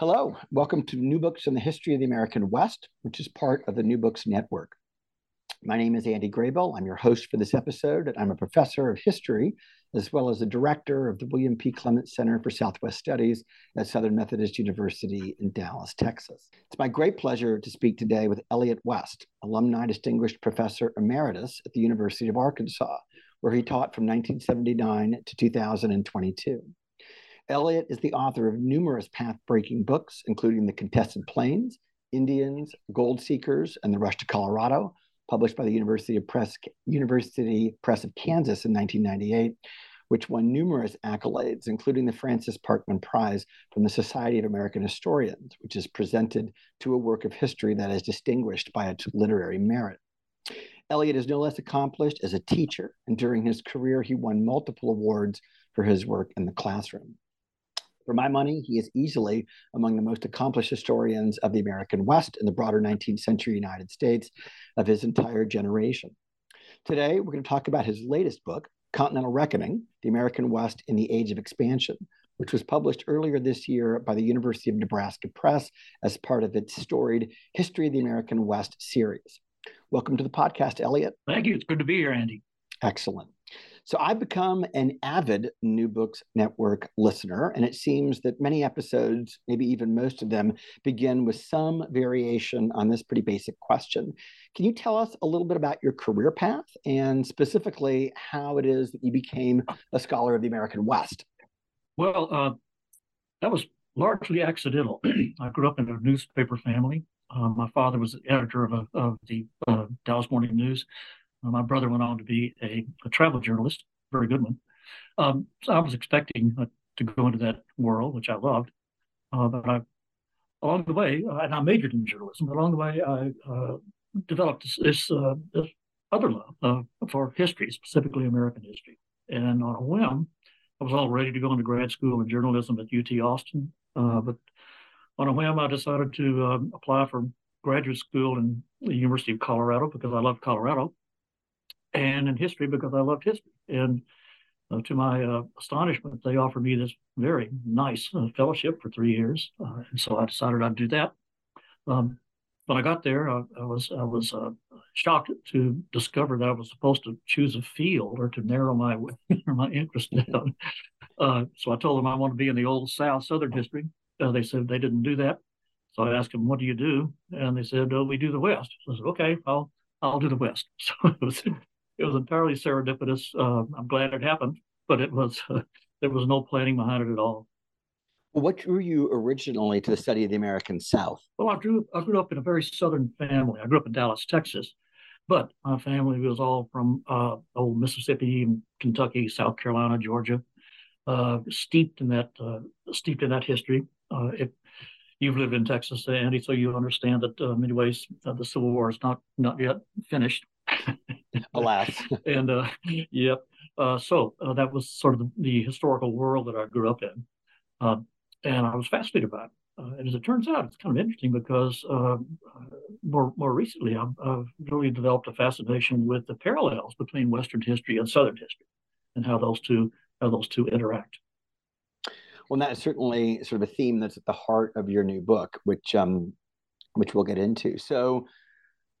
Hello, welcome to New Books in the History of the American West, which is part of the New Books Network. My name is Andy Graybill. I'm your host for this episode, and I'm a professor of history as well as the director of the William P. Clements Center for Southwest Studies at Southern Methodist University in Dallas, Texas. It's my great pleasure to speak today with Elliott West, alumni distinguished professor emeritus at the University of Arkansas, where he taught from 1979 to 2022. Elliott is the author of numerous path breaking books, including The Contested Plains, Indians, Gold Seekers, and The Rush to Colorado, published by the University of Press, University Press of Kansas in 1998, which won numerous accolades, including the Francis Parkman Prize from the Society of American Historians, which is presented to a work of history that is distinguished by its literary merit. Elliott is no less accomplished as a teacher, and during his career, he won multiple awards for his work in the classroom. For my money, he is easily among the most accomplished historians of the American West and the broader 19th century United States of his entire generation. Today, we're going to talk about his latest book, Continental Reckoning The American West in the Age of Expansion, which was published earlier this year by the University of Nebraska Press as part of its storied History of the American West series. Welcome to the podcast, Elliot. Thank you. It's good to be here, Andy. Excellent. So I've become an avid New Books Network listener, and it seems that many episodes, maybe even most of them, begin with some variation on this pretty basic question. Can you tell us a little bit about your career path and specifically how it is that you became a scholar of the American West? Well, uh, that was largely accidental. I grew up in a newspaper family. Uh, my father was the editor of, a, of the uh, Dallas Morning News. Uh, my brother went on to be a, a travel journalist, very good one. Um, so I was expecting uh, to go into that world, which I loved. Uh, but I, along the way, uh, and I majored in journalism. But along the way, I uh, developed this, this, uh, this other love for history, specifically American history. And on a whim, I was all ready to go into grad school in journalism at UT Austin. but on a whim, I decided to um, apply for graduate school in the University of Colorado because I love Colorado and in history because I loved history. And uh, to my uh, astonishment, they offered me this very nice uh, fellowship for three years, uh, and so I decided I'd do that. Um, when I got there, I, I was I was uh, shocked to discover that I was supposed to choose a field or to narrow my my interest down. Uh, so I told them I want to be in the old South, Southern history. they said they didn't do that. So I asked them, "What do you do?" And they said, "Oh, we do the West." So I said, "Okay, I'll I'll do the West." So it was it was entirely serendipitous. Uh, I'm glad it happened, but it was uh, there was no planning behind it at all. What drew you originally to the study of the American South? Well, I grew I grew up in a very southern family. I grew up in Dallas, Texas, but my family was all from uh, old Mississippi, Kentucky, South Carolina, Georgia, uh, steeped in that uh, steeped in that history. Uh, if you've lived in Texas, Andy, so you understand that in many ways the Civil War is not not yet finished. Alas. and uh, yep. Uh, so uh, that was sort of the, the, historical world that I grew up in. Um, and I was fascinated by it. Uh, and as it turns out, it's kind of interesting because um, uh, more more recently, I've, I've, really developed a fascination with the parallels between Western history and Southern history, and how those two how those two interact. Well, that is certainly sort of a theme that's at the heart of your new book, which um, which we'll get into. So,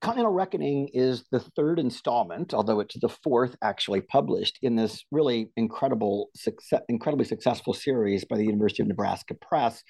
Continental Reckoning is the third installment, although it's the fourth actually published in this really incredible, success, incredibly successful series by the University of Nebraska Press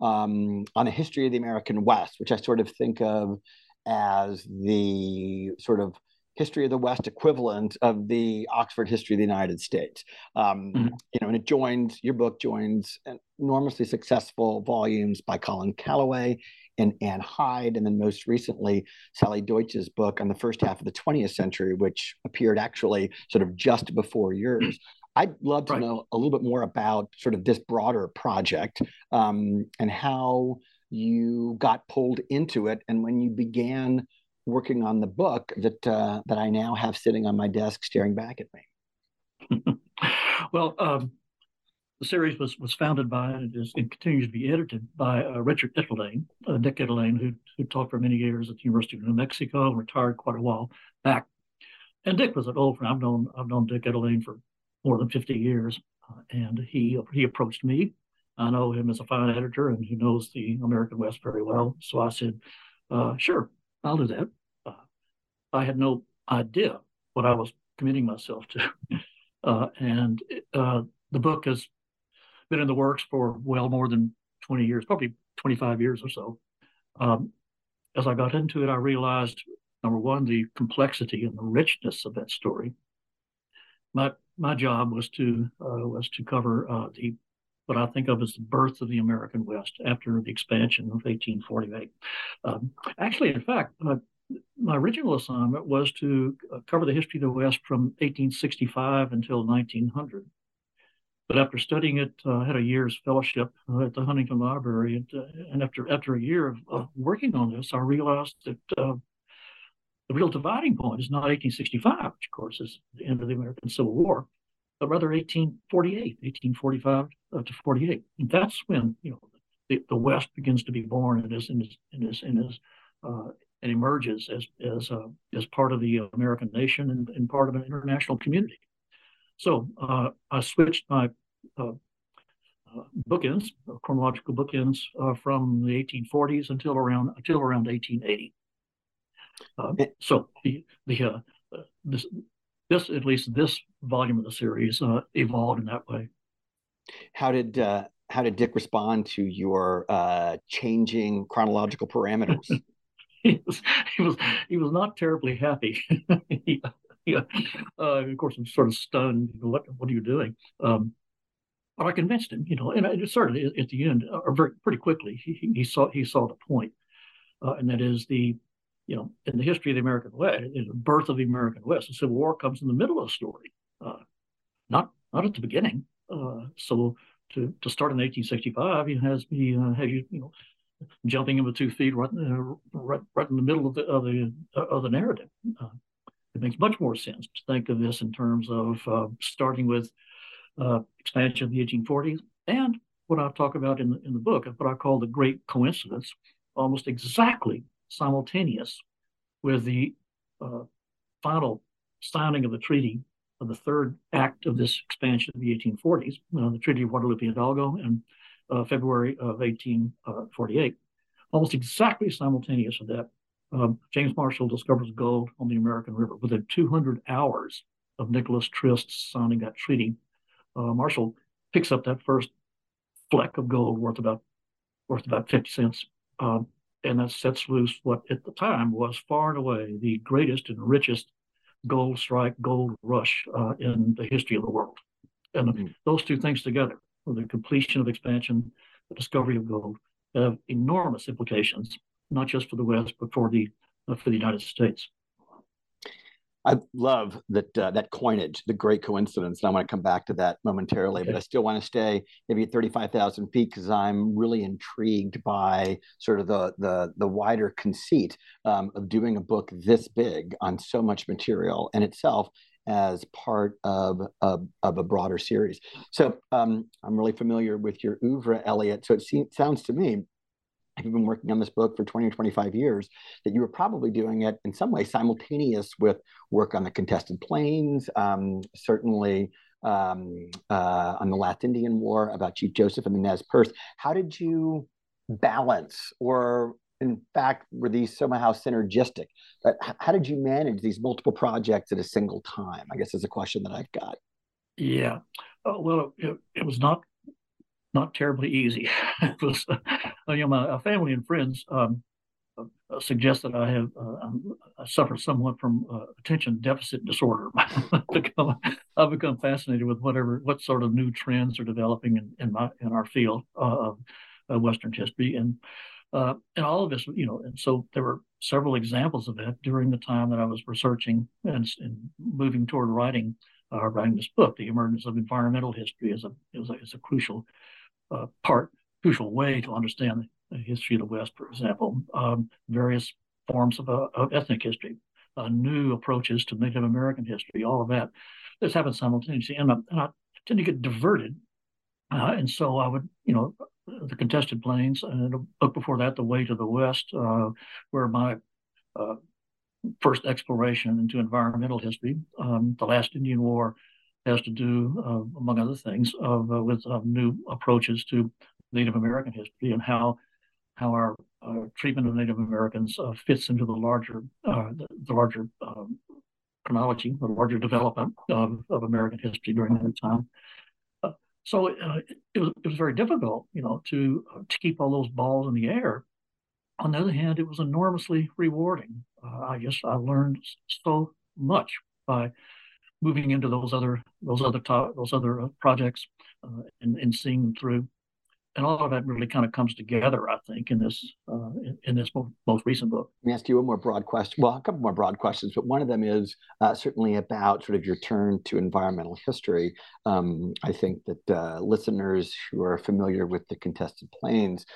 um, on a history of the American West, which I sort of think of as the sort of history of the West equivalent of the Oxford History of the United States. Um, mm-hmm. You know, and it joins your book joins enormously successful volumes by Colin Calloway and Anne Hyde, and then most recently Sally Deutsch's book on the first half of the 20th century, which appeared actually sort of just before yours. I'd love to right. know a little bit more about sort of this broader project um, and how you got pulled into it, and when you began working on the book that uh, that I now have sitting on my desk, staring back at me. well, um, the series was was founded by and, is, and continues to be edited by uh, Richard Etulain, uh, Dick Etulain, who who taught for many years at the University of New Mexico and retired quite a while back. And Dick was an old friend. I've known I've known Dick Etulain for more than 50 years, uh, and he he approached me. I know him as a fine editor, and he knows the American West very well. So I said, uh, "Sure, I'll do that." Uh, I had no idea what I was committing myself to, uh, and the book has been in the works for well more than 20 years, probably 25 years or so. Um, as I got into it, I realized number one, the complexity and the richness of that story. My my job was to uh, was to cover uh, the what I think of as the birth of the American West after the expansion of 1848. Um, actually, in fact, uh, my original assignment was to uh, cover the history of the West from 1865 until 1900. But after studying it, uh, I had a year's fellowship uh, at the Huntington Library, and, and after after a year of, of, working on this, I realized that the real dividing point is not 1865, which of course is the end of the American Civil War, but rather 1848, 1845 uh, to 48. And that's when you know the, the West begins to be born and is and is and is, and, uh, and emerges as as uh, as part of the American nation and, and part of an international community. So uh, I switched my uh, uh, bookends, chronological bookends, from the 1840s until around until around 1880. Uh, so the, the uh, this this at least this volume of the series uh, evolved in that way. How did uh, how did Dick respond to your uh, changing chronological parameters? he was he was he was not terribly happy. he, he, uh, of course, I'm sort of stunned. What what are you doing? Um, but I convinced him, you know, and I started at the end, or very pretty quickly. He, he saw he saw the point, uh, and that is the you know, in the history of the American West, the birth of the American West, the Civil War comes in the middle of the story, uh, not not at the beginning. Uh, so to to start in 1865, he has me uh, have you you know jumping in with two feet right uh, right right in the middle of the of the of the narrative. Uh, it makes much more sense to think of this in terms of uh, starting with expansion of the 1840s and what I talk about in the, in the book, of what I call the great coincidence, almost exactly simultaneous with the uh, final signing of the treaty of the third act of this expansion of the 1840s, uh, the Treaty of Guadalupe Hidalgo in uh, February of 1848. Almost exactly simultaneous with that, um, James Marshall discovers gold on the American River. Within 200 hours of Nicholas Trist signing that treaty, uh, Marshall picks up that first fleck of gold worth about worth about 50 cents. Um, and that sets loose what at the time was far and away the greatest and richest gold strike, gold rush uh, in the history of the world. And mm-hmm. those two things together, the completion of expansion, the discovery of gold, have enormous implications, not just for the West, but for the uh, for the United States. I love that uh, that coinage, the great coincidence, and I want to come back to that momentarily. Okay. But I still want to stay maybe at thirty five thousand feet because I'm really intrigued by sort of the the the wider conceit um, of doing a book this big on so much material in itself as part of, of, of a broader series. So um, I'm really familiar with your oeuvre, Elliot. So it seems, sounds to me you've been working on this book for 20 or 25 years, that you were probably doing it in some way simultaneous with work on the contested plains, um, certainly um, uh, on the last Indian War about Chief Joseph and the Nez Perce. How did you balance, or in fact, were these somehow synergistic? But how did you manage these multiple projects at a single time? I guess is a question that I've got. Yeah, uh, well, it, it was not not terribly easy. it was, uh, you know, my uh, family and friends um, uh, suggest that I have uh, I suffer somewhat from uh, attention deficit disorder. I've, become, fascinated with whatever what sort of new trends are developing in, in my in our field of Western history and. Uh, and all of this, you know, and so there were several examples of that during the time that I was researching and, and moving toward writing uh, writing this book. The emergence of environmental history is a is a, is a crucial uh, part, crucial way to understand the history of the West. For example, um, various forms of, uh, of ethnic history, uh, new approaches to Native American history, all of that. This happens simultaneously, and, and I tend to get diverted, uh, and so I would, you know, the contested plains, and a book before that, The Way to the West, uh, where my uh, first exploration into environmental history, um, the last Indian War, has to do, uh, among other things, of, uh, with uh, new approaches to Native American history and how how our uh, treatment of Native Americans fits into the larger the, the, larger um, chronology, the larger development of, of American history during that time so uh, it, was, it was very difficult, you know, to uh, to keep all those balls in the air. On the other hand, it was enormously rewarding. Uh, I just I learned so much by moving into those other those other top, those other uh, projects uh, and, and seeing them through and all of that really kind of comes together, I think, in this uh, in, in, this most, most, recent book. Let me ask you one more broad question. Well, a couple more broad questions, but one of them is uh, certainly about sort of your turn to environmental history. Um, I think that uh, listeners who are familiar with the contested plains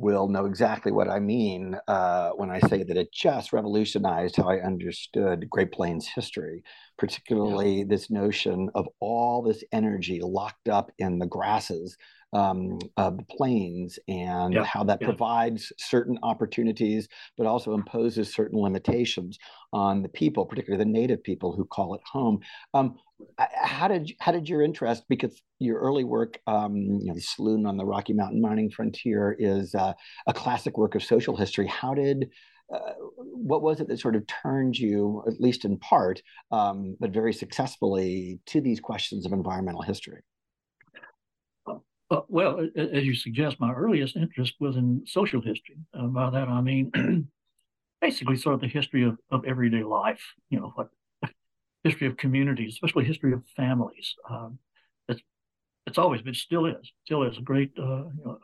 will know exactly what I mean uh, when I say that it just revolutionized how I understood Great Plains history, particularly yeah. this notion of all this energy locked up in the grasses um, of the plains and yeah, how that yeah. provides certain opportunities, but also imposes certain limitations on the people, particularly the native people who call it home. Um, how did how did your interest? Because your early work, um, you know, the Saloon on the Rocky Mountain mining frontier, is uh, a classic work of social history. How did uh, what was it that sort of turned you, at least in part, um, but very successfully, to these questions of environmental history? Uh, well, as you suggest, my earliest interest was in social history. Uh, by that I mean basically sort of the history of, of everyday life. You know, what history of communities, especially history of families. Um, it's it's always been, still is, still is a great uh, you know,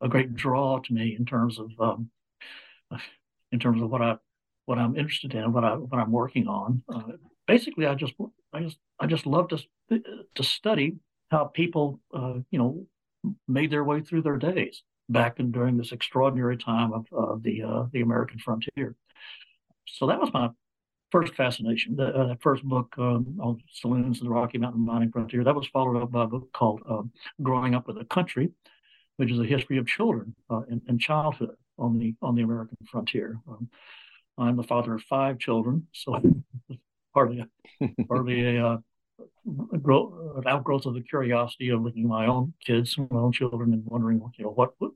a great draw to me in terms of um, in terms of what I what I'm interested in, what I what I'm working on. Uh, basically, I just I just I just love to to study how people uh, you know made their way through their days back and during this extraordinary time of, of the uh, the American frontier. So that was my first fascination. The uh, first book um, on saloons in the Rocky Mountain mining frontier. That was followed up by a book called uh, "Growing Up with the Country," which is a history of children uh, and, and, childhood on the on the American frontier. Um, I'm the father of five children, so hardly a, hardly a uh, grow, an outgrowth of the curiosity of looking at my own kids, my own children, and wondering, you know, what would,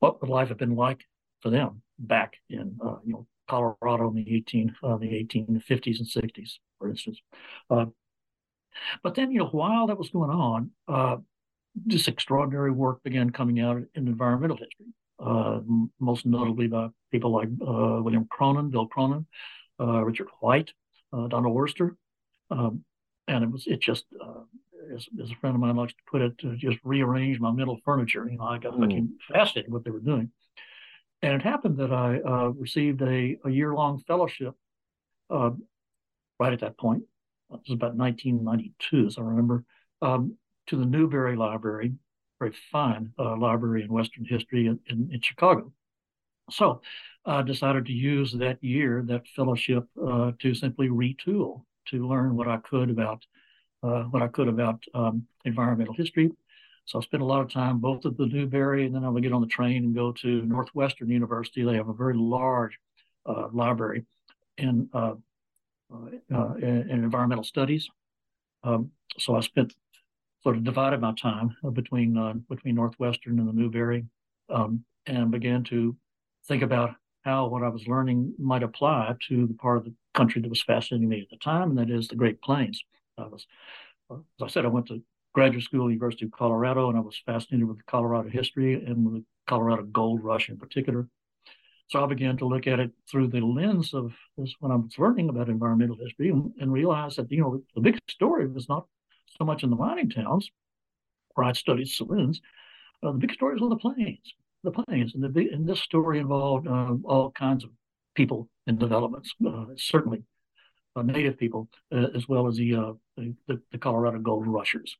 what would life have been like for them back in, uh, you know, Colorado in the 18 uh, the 1850s and 60s, for instance. Uh, but then, you know, while that was going on, uh, this extraordinary work began coming out in environmental history, uh, most notably by people like uh, William Cronon, Bill Cronon, Richard White, Donald Worster. Um, and it was it just uh, as, as, a friend of mine likes to put it, to just rearrange my mental furniture. You know, I got mm. became fascinated with what they were doing, and it happened that I uh, received a, a year long fellowship uh, right at that point. It was about 1992, as I remember, um, to the Newberry Library, very fine uh, library in Western history in, in, in Chicago. So I decided to use that year, that fellowship, uh, to simply retool to learn what I could about uh, what I could about um, environmental history. So I spent a lot of time both at the Newberry, and then I would get on the train and go to Northwestern University. They have a very large uh, library in, uh, uh in, in environmental studies. Um, so I spent sort of divided my time between uh, between Northwestern and the Newberry, um, and began to think about how what I was learning might apply to the part of the country that was fascinating me at the time, and that is the Great Plains. I was, as I said, I went to graduate school, University of Colorado, and I was fascinated with Colorado history and the Colorado gold rush in particular. So I began to look at it through the lens of this when I was learning about environmental history and, and realized that, you know, the big story was not so much in the mining towns where I studied saloons. Uh, the big story was on the plains the plains. And, the big, and this story involved uh, all kinds of people and developments. Uh, certainly, native people as well as the, the, the Colorado Gold Rushers.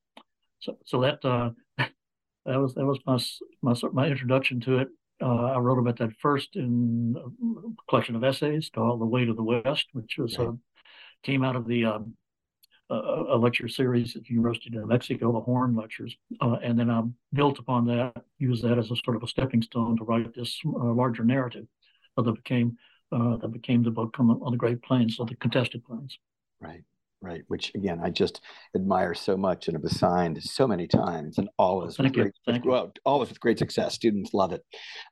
So so that uh, that was that was my my my introduction to it. Uh, I wrote about that first in a collection of essays called "The Way to the West," which was uh, came out of the um, a lecture series at the University of New Mexico, the Horn Lectures, uh, and then I built upon that, used that as a sort of a stepping stone to write this uh, larger narrative that became uh, that became the book on the, on the Great Plains, of the contested plains. Right, right. Which again, I just admire so much, and have assigned so many times, and always Thank with you. great, well, always with great success. Students love it.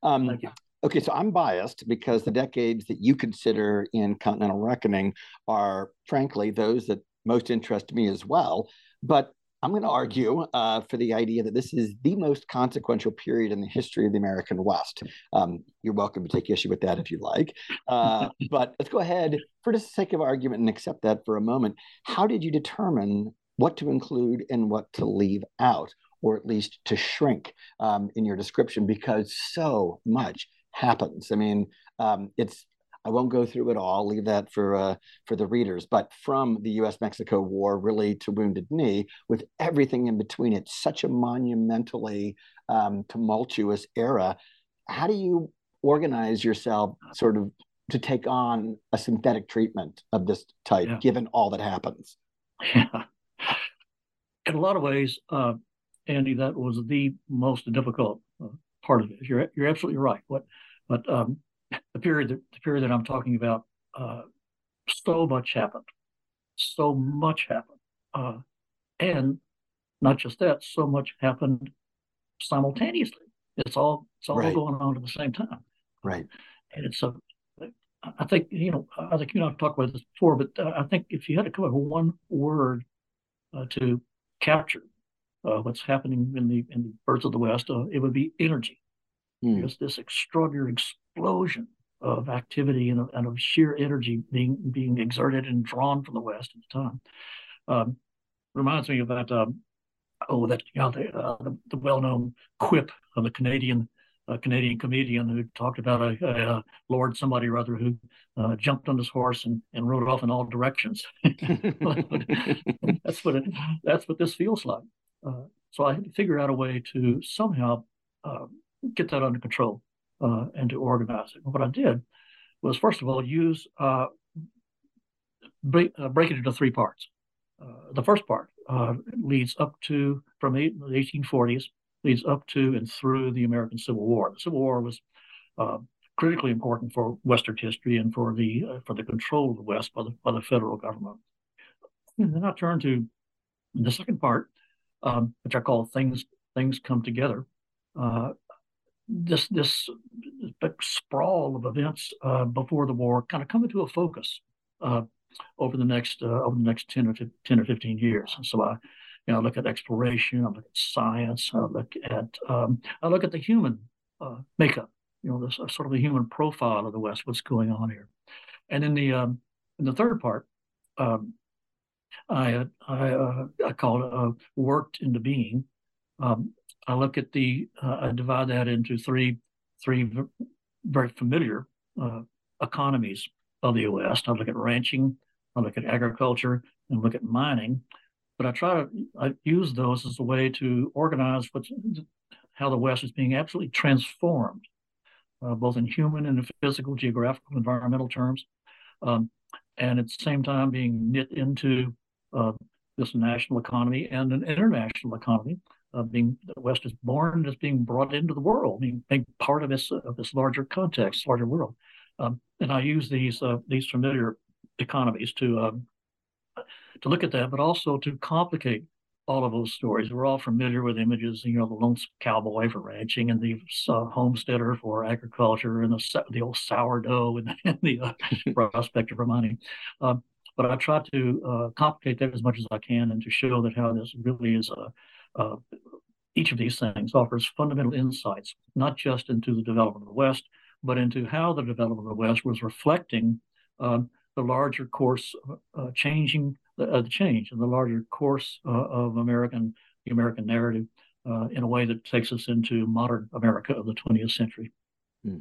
Um. Okay, so I'm biased because the decades that you consider in Continental Reckoning are, frankly, those that most interest me as well. But I'm going to argue uh, for the idea that this is the most consequential period in the history of the American West. Um, you're welcome to take issue with that if you like. Uh, but let's go ahead, for the sake of argument, and accept that for a moment. How did you determine what to include and what to leave out, or at least to shrink um, in your description? Because so much happens. I mean, um, it's I won't go through it all. I'll Leave that for uh, for the readers. But from the U.S. Mexico War really to Wounded Knee, with everything in between, it's such a monumentally um, tumultuous era. How do you organize yourself, sort of, to take on a synthetic treatment of this type, Yeah. given all that happens? Yeah. In a lot of ways, uh, Andy, that was the most difficult uh, part of it. You're you're absolutely right. What, but um, the period that the period that I'm talking about, uh, so much happened, so much happened, uh, and not just that, so much happened simultaneously. It's all it's all Right. going on at the same time. Right. and it's a I think you know I think you know I've talked about this before, but uh, I think if you had to come up with one word uh, to capture uh, what's happening in the in the birds of the West, uh, it would be energy. Just this extraordinary explosion of activity and of, and of sheer energy being being exerted and drawn from the West at the time. Um, reminds me of that um, oh that you know the, uh, the, the well-known quip of the Canadian Canadian comedian who talked about a, a, a Lord somebody or other who uh, jumped on his horse and, and rode off in all directions. that's what it, that's what this feels like. Uh, so I had to figure out a way to somehow uh, get that under control uh, and to organize it. what I did was first of all use uh, break, uh, break it into three parts. Uh, the first part leads up to from the 1840s leads up to and through the American Civil War. The Civil War was uh, critically important for Western history and for the uh, for the control of the West by the by the federal government. And then I turn to the second part, um, which I call things things come together. Uh, this this big sprawl of events uh, before the war kind of come into a focus uh, over the next uh, over the next 10 or 10 or 15 years. And so I you know, I look at exploration, I look at science, I look at um, I look at the human uh, makeup, you know, this uh, sort of the human profile of the West, what's going on here, and in the um, in the third part, um, I I uh, I call it worked into being. Um, I look at the uh, I divide that into three three very familiar uh, economies of the West. I look at ranching, I look at agriculture, and look at mining but I try to I use those as a way to organize what's how the West is being absolutely transformed, uh, both in human and in physical, geographical, environmental terms, um, and at the same time being knit into uh, this national economy and an international economy. Uh, being the West is born as being brought into the world, being, being part of this of this larger context, larger world, um, and I use these uh, these familiar economies to um, to look at that, but also to complicate all of those stories. We're all familiar with images, you know, the lone cowboy for ranching and the uh, homesteader for agriculture and the, the old sourdough and, and the uh, prospector for mining. Um, but I try to uh, complicate that as much as I can and to show that how this really is a, uh, each of these things offers fundamental insights, not just into the development of the West, but into how the development of the West was reflecting um, the larger course uh, changing the, uh, the change in the larger course uh, of American the American narrative uh, in a way that takes us into modern America of the 20th century. Hmm.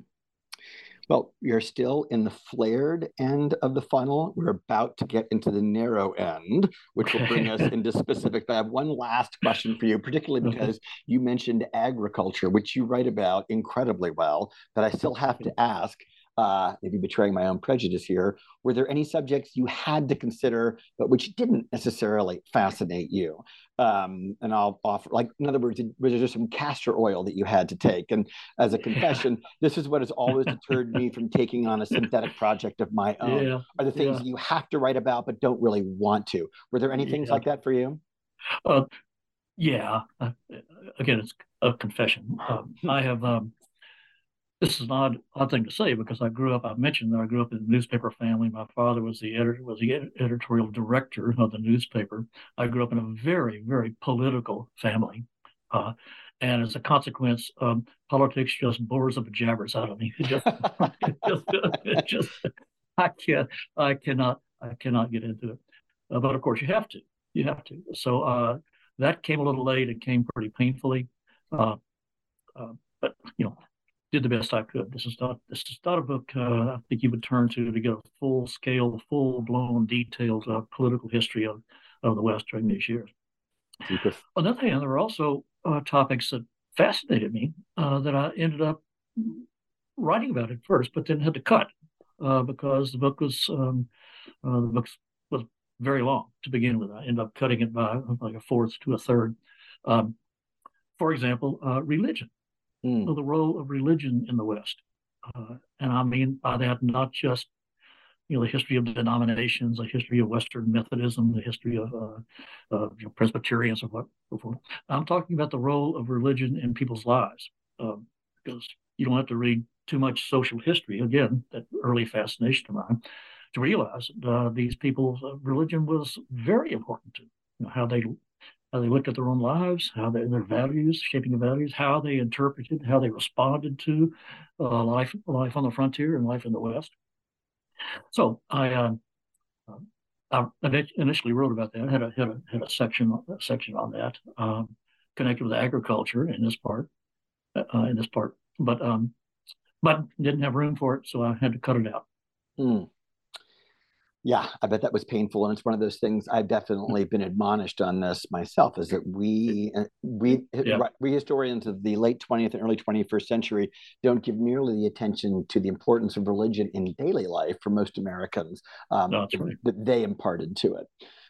Well, you're still in the flared end of the funnel. We're about to get into the narrow end, which will bring us into specific. But I have one last question for you, particularly because you mentioned agriculture, which you write about incredibly well. But I still have to ask uh, maybe betraying my own prejudice here, were there any subjects you had to consider, but which didn't necessarily fascinate you? Um, and I'll offer, like, in other words, was there just some castor oil that you had to take? And as a confession, this is what has always deterred me from taking on a synthetic project of my own. Yeah. Are the things yeah. you have to write about but don't really want to? Were there any things yeah. like that for you? Uh, yeah. Uh, again, it's a confession. Um, I have um, this is an odd, odd thing to say because I grew up. I mentioned that I grew up in a newspaper family. My father was the editor, was the ed- editorial director of the newspaper. I grew up in a very, very political family, uh, and as a consequence, um, politics just bores the jabbers out of me. It just, it just, it just, I can't, I cannot, I cannot get into it. Uh, but of course, you have to. You have to. So uh, that came a little late. It came pretty painfully. Uh, uh, but you know, did the best I could. This is not this is not a book uh, I think you would turn to to get a full scale, full blown, detailed uh, political history of of the West during these years. On the other hand, there were also uh, topics that fascinated me uh, that I ended up writing about at first, but then had to cut uh, because the book was um, uh, the book was very long to begin with. I ended up cutting it by like a fourth to a third. Um, for example, religion mm. of the role of religion in the West. Uh, and I mean by that not just you know the history of denominations, the history of Western Methodism, the history of, uh, of you know, Presbyterians and what before. I'm talking about the role of religion in people's lives um, because you don't have to read too much social history again that early fascination of mine to realize uh, these people's uh, religion was very important to you know, how they how they looked at their own lives, how they, their values, shaping the values, how they interpreted, how they responded to uh, life, life on the frontier and life in the West. So I, uh, I initially wrote about that. I had a had a had a section a section on that um, connected with agriculture in this part, uh, in this part, but um, but didn't have room for it, so I had to cut it out. Hmm. Yeah, I bet that was painful, and it's one of those things I've definitely been admonished on this myself. Is that we uh, we yeah. we historians of the late twentieth and early twenty first century don't give nearly the attention to the importance of religion in daily life for most Americans um, no, right. that they imparted to it.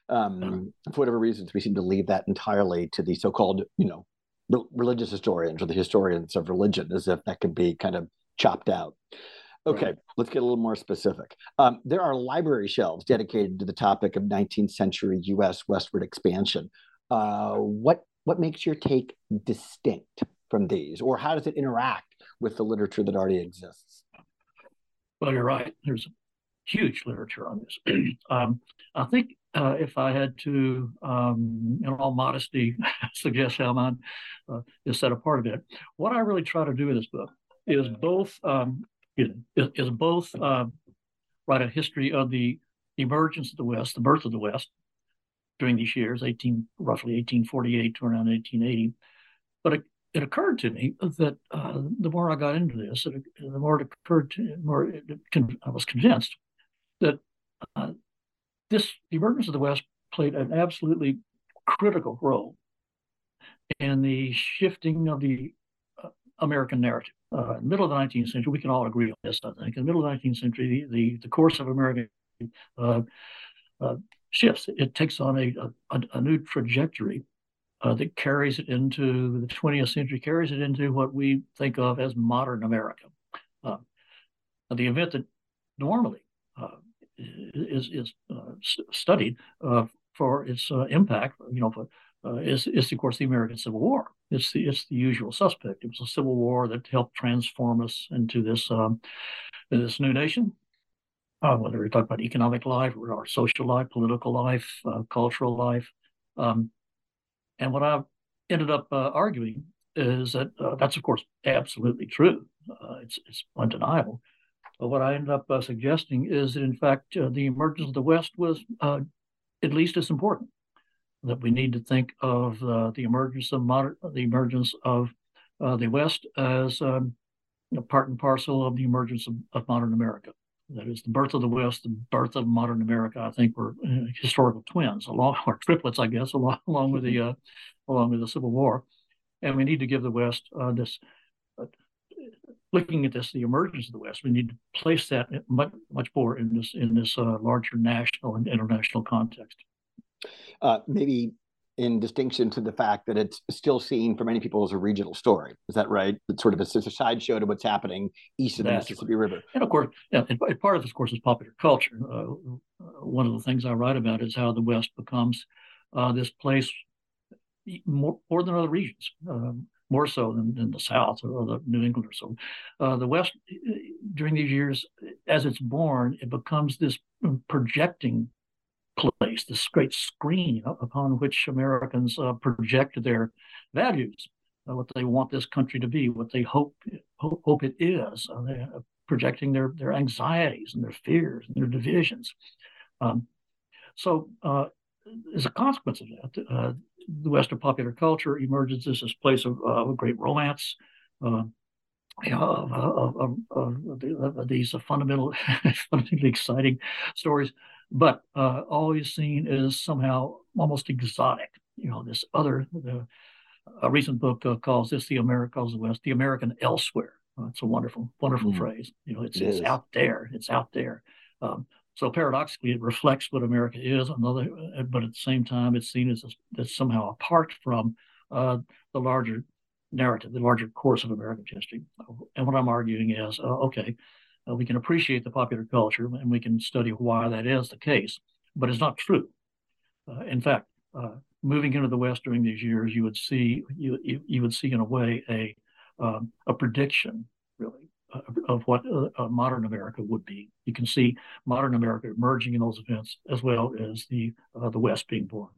Um, yeah. For whatever reasons, we seem to leave that entirely to the so-called, you know, re- religious historians or the historians of religion, as if that could be kind of chopped out. Okay, right. let's get a little more specific. Um, there are library shelves dedicated to the topic of 19th century U.S. westward expansion. Uh, what what makes your take distinct from these, or how does it interact with the literature that already exists? Well, you're right. There's huge literature on this. um, I think uh, if I had to, um, in all modesty, suggest how mine uh, is set apart a bit, what I really try to do with this book is both um, is, is both uh, write a history of the emergence of the West, the birth of the West during these years, 18, roughly 1848 to around 1880. But it, it occurred to me that uh, the more I got into this, it, the more it occurred to more it, I was convinced that uh, this emergence of the West played an absolutely critical role in the shifting of the uh, American narrative uh, middle of the 19th century, we can all agree on this, I think. In the middle of the 19th century, the, the course of American uh, uh, shifts. It takes on a, a, a new trajectory uh, that carries it into the 20th century, carries it into what we think of as modern America. Uh, the event that normally uh, is, is studied for its impact, you know, for, is, is, of course, the American Civil War it's the it's the usual suspect. It was a civil war that helped transform us into this um, this new nation. Uh, whether we talk about economic life or our social life, political life, uh, cultural life, um, and what I ended up uh, arguing is that uh, that's of course absolutely true. Uh, it's it's undeniable. But what I ended up uh, suggesting is that in fact the emergence of the West was at least as important that we need to think of uh, the emergence of modern, the emergence of uh, the West as um, part and parcel of the emergence of, of, modern America. That is the birth of the West, the birth of modern America. I think were uh, historical twins, along or triplets, I guess, along along with the uh, along with the Civil War. And we need to give the West uh, this. Uh, looking at this, the emergence of the West, we need to place that much much more in this in this uh, larger national and international context. Uh, maybe in distinction to the fact that it's still seen for many people as a regional story. Is that right? It's sort of a, a sideshow to what's happening east of the That's Mississippi right. River. And of course, yeah, and part of this, of course, is popular culture. Uh, one of the things I write about is how the West becomes uh, this place more, more than other regions. Um, more so than, than the South or the New England or so. Uh, the West, during these years, as it's born, it becomes this projecting place, this great screen upon which Americans uh, project their values, uh, what they want this country to be, what they hope hope, hope it is. Uh, they projecting their their anxieties and their fears and their divisions. Um, so, uh, as a consequence of that, uh, the Western popular culture emerges as this place of, of great romance. Uh, of, of, of, of, these fundamental, fundamentally exciting stories but uh, always seen as somehow almost exotic. You know, this other, the, a recent book uh, calls this the Americas of the West, the American elsewhere. Uh, it's a wonderful, wonderful mm. phrase. You know, it's, it it's out there. It's out there. Um, so paradoxically, it reflects what America is. Another, uh, but at the same time, it's seen as, as somehow apart from uh, the larger narrative, the larger course of American history. And what I'm arguing is, uh, okay, uh, we can appreciate the popular culture and we can study why that is the case, but it's not true. Uh, in fact, uh, moving into the West during these years, you would see you you, would see in a way a um, a prediction really uh, of what uh, modern America would be. You can see modern America emerging in those events as well as the uh, the West being born.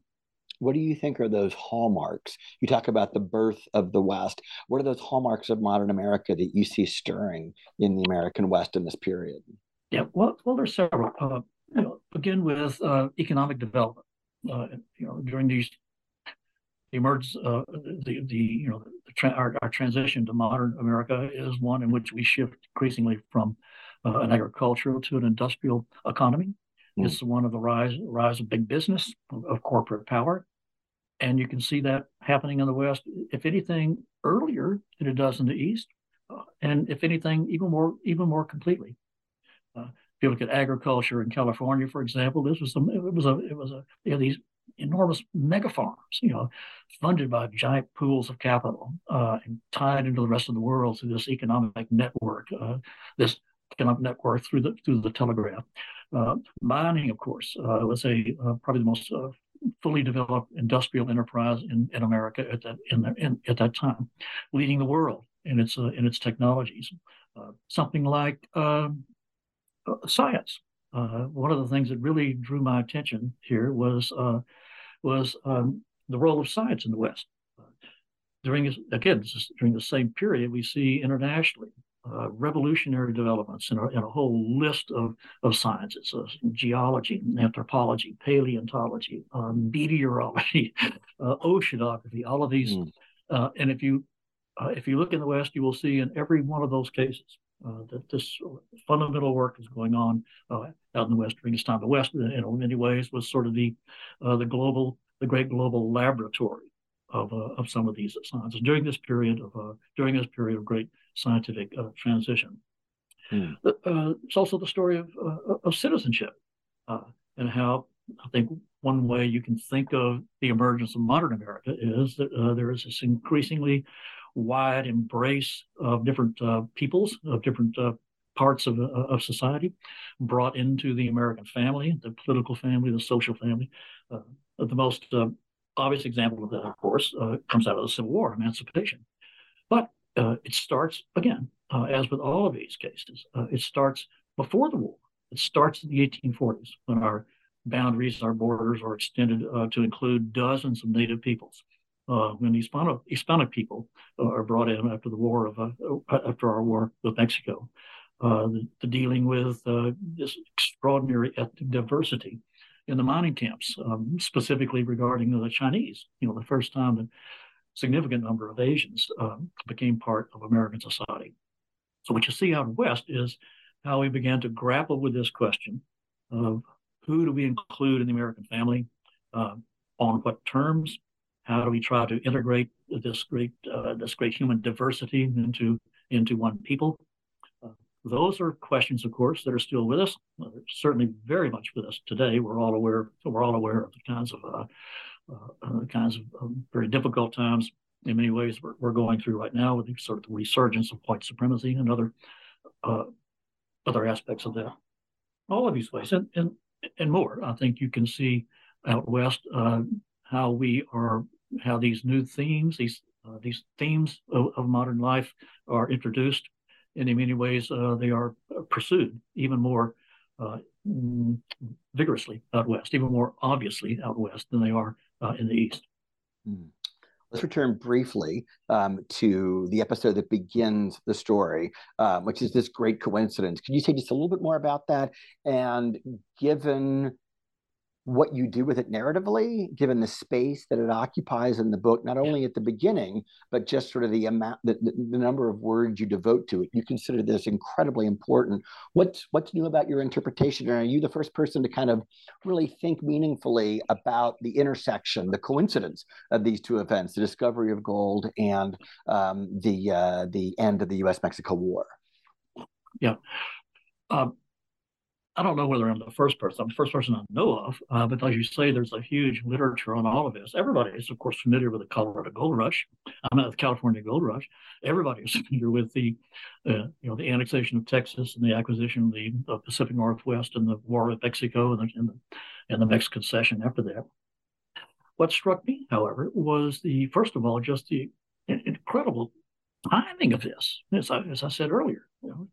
What do you think are those hallmarks? You talk about the birth of the West. What are those hallmarks of modern America that you see stirring in the American West in this period? Yeah, well, well, there's several. Uh, you know, begin with uh, economic development. Uh, you know, during these the emerge uh, the the you know the tra- our, our transition to modern America is one in which we shift increasingly from uh, an agricultural to an industrial economy. Mm. It's one of the rise rise of big business, of, corporate power, and you can see that happening in the West. If anything, earlier than it does in the East, uh, and if anything, even more even more completely. Uh, if you look at agriculture in California, for example, this was a, it was a it was a you know, these enormous mega farms, you know, funded by giant pools of capital uh, and tied into the rest of the world through this economic network, uh, this economic network through the through the telegraph. Uh, mining, of course, uh, was a uh, probably the most fully developed industrial enterprise in, in America at that in, the, in at that time, leading the world in its in its technologies. something like um, science. one of the things that really drew my attention here was was um, the role of science in the West. during again, during the same period, we see internationally uh, revolutionary developments in a, in a, whole list of, of sciences uh, geology, anthropology, paleontology, uh, meteorology, uh, oceanography, all of these. Mm. and if you uh, if you look in the West, you will see in every one of those cases that this fundamental work is going on out in the West during this time. The West, in many ways, was sort of the the global, the great global laboratory of of some of these sciences during this period of during this period of great scientific uh, transition. Hmm. Uh, it's also the story of, uh, of citizenship uh, and how I think one way you can think of the emergence of modern America is that uh, there is this increasingly wide embrace of different peoples, of different parts of, of society brought into the American family, the political family, the social family. the most obvious example of that, of course, comes out of the Civil War, emancipation. But uh, it starts again, uh, as with all of these cases, uh, it starts before the war. It starts in the 1840s when our boundaries, our borders are extended uh, to include dozens of native peoples. Uh, when Hispanic, Hispanic people uh, are brought in after the war of after our war with Mexico, the, the, dealing with this extraordinary ethnic diversity in the mining camps, um, specifically regarding the Chinese. You know, the first time that significant number of Asians um, became part of American society. So what you see out west is how we began to grapple with this question of who do we include in the American family, uh, on what terms, how do we try to integrate this great uh, this great human diversity into into one people. Uh, those are questions, of course, that are still with us. Uh, certainly, very much with us today. We're all aware. We're all aware of the kinds of uh, uh, kinds of very difficult times in many ways we're, we're, going through right now with the sort of the resurgence of white supremacy and other other aspects of that. All of these ways and and and more. I think you can see out west how we are how these new themes, these uh, these themes of, of, modern life, are introduced, and in many ways uh, they are pursued even more uh, vigorously out west, even more obviously out west than they are uh, in the east. Mm. Let's return briefly um, to the episode that begins the story, um, which is this great coincidence. Could you say just a little bit more about that? And given what you do with it narratively, given the space that it occupies in the book, not only at the beginning, but just sort of the amount, the, the, number of words you devote to it. You consider this incredibly important. What's what's new about your interpretation? And are you the first person to kind of really think meaningfully about the intersection, the coincidence of these two events, the discovery of gold and um, the uh, the end of the U.S. Mexico War? Yeah. Um, I don't know whether I'm the first person. I'm the first person I know of, uh, but as you say, there's a huge literature on all of this. Everybody is, of course, familiar with the Colorado Gold Rush. I'm at the California Gold Rush. Everybody is familiar with the, uh, you know, the annexation of Texas and the acquisition of the, the Pacific Northwest and the war with Mexico and the, and the and the Mexican cession after that. What struck me, however, was the first of all just the incredible timing of this. As I, as I said earlier, you know,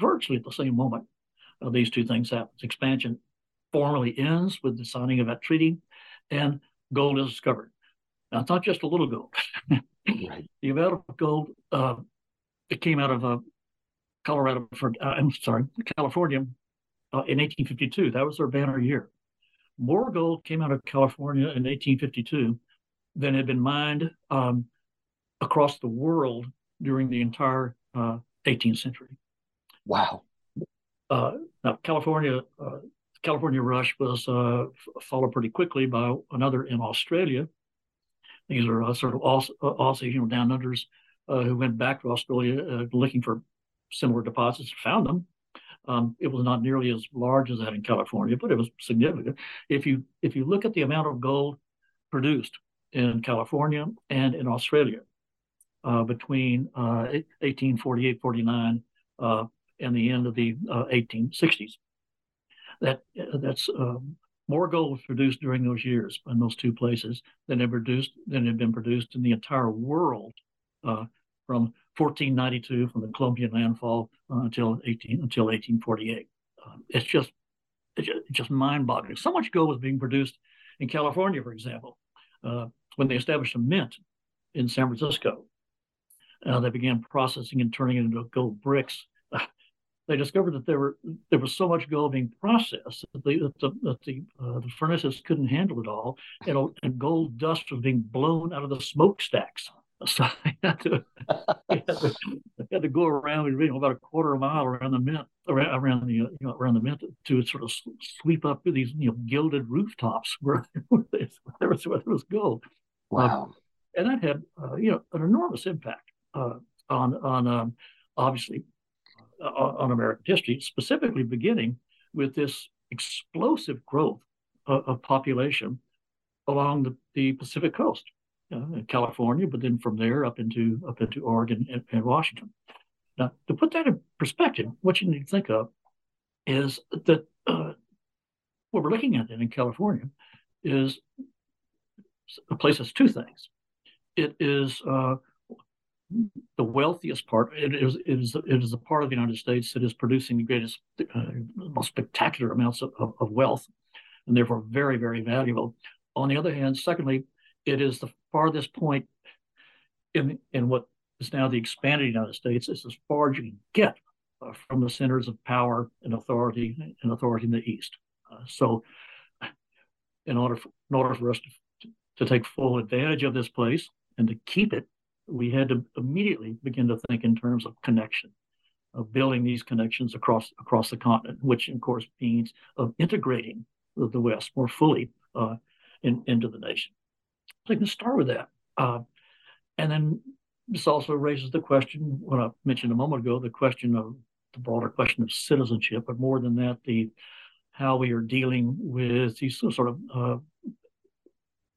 virtually at the same moment of these two things happens. Expansion formally ends with the signing of that treaty, and gold is discovered. Now, it's not just a little gold. right. The amount of gold uh, it came out of uh, Colorado, for, uh, I'm sorry, California uh, in 1852. That was their banner year. More gold came out of California in 1852 than had been mined um, across the world during the entire 18th uh, century. Wow. Uh, now, California, uh, California rush was uh, followed pretty quickly by another in Australia. These are uh, sort of Aus- uh, Aussies, you know, down unders uh, who went back to Australia looking for similar deposits, found them. Um, it was not nearly as large as that in California, but it was significant. If you if you look at the amount of gold produced in California and in Australia between 1848 49 and the end of the uh, 1860s. That that's um, more gold was produced during those years in those two places than had produced than had been produced in the entire world uh, from 1492 from the Columbian landfall uh, until 18 until 1848. Uh, it's just it's just, mind-boggling. So much gold was being produced in California, for example, uh, when they established a mint in San Francisco. Uh, they began processing and turning it into gold bricks they discovered that there were there was so much gold being processed that the that the, that the, uh, the furnaces couldn't handle it all, and, and gold dust was being blown out of the smokestacks. So they had to, they had to, they had to go around you know, about a quarter of a mile around the mint around, around the you know around the mint to sort of sweep up these you know gilded rooftops where, there was where there was gold. Wow, um, and that had uh, you know an enormous impact uh, on on um, obviously on American history, specifically beginning with this explosive growth of, of population along the, the Pacific coast, uh, California, but then from there up into up into Oregon and, and, Washington. Now, to put that in perspective, what you need to think of is that uh, what we're looking at in California is a place that's two things. It is uh, the wealthiest part. It is, it is, it is a part of the United States that is producing the greatest, uh, most spectacular amounts of, of, of, wealth, and therefore very, very valuable. On the other hand, secondly, it is the farthest point in in what is now the expanded United States. It's as far as you can get from the centers of power and authority and authority in the East. Uh, so, in order for, in order for us to, to take full advantage of this place and to keep it we had to immediately begin to think in terms of connection. of building these connections across across the continent, which of course means of integrating the, the West more fully uh, in, into the nation. So I can start with that, uh, and then this also raises the question, what I mentioned a moment ago, the question of the broader question of citizenship, but more than that, the how we are dealing with these sort of uh,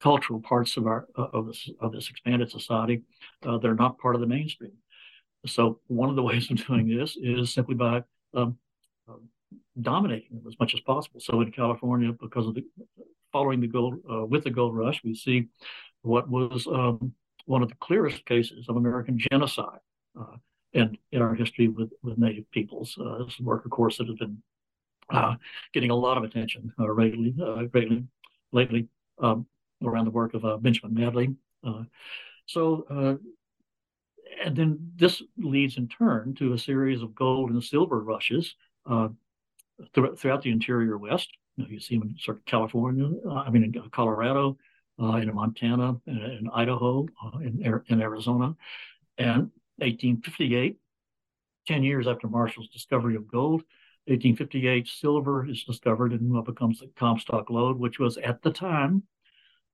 cultural parts of our uh, of this of this expanded society uh, that are not part of the mainstream. So one of the ways of doing this is simply by um, uh, dominating them as much as possible. So in California, because of the following the gold uh, with the gold rush, we see what was um, one of the clearest cases of American genocide uh, in in our history with with Native peoples. Uh, this is work, of course, that has been uh, getting a lot of attention lately, lately, lately um, around the work of Benjamin Madley. so and then this leads in turn to a series of gold and silver rushes uh, th- throughout the interior West. You, know, you see them in sort of California, uh, I mean, in Colorado, uh, in Montana, in, in Idaho, uh, in, in Arizona. And 1858, 10 years after Marshall's discovery of gold, 1858, silver is discovered and what becomes the Comstock lode, which was at the time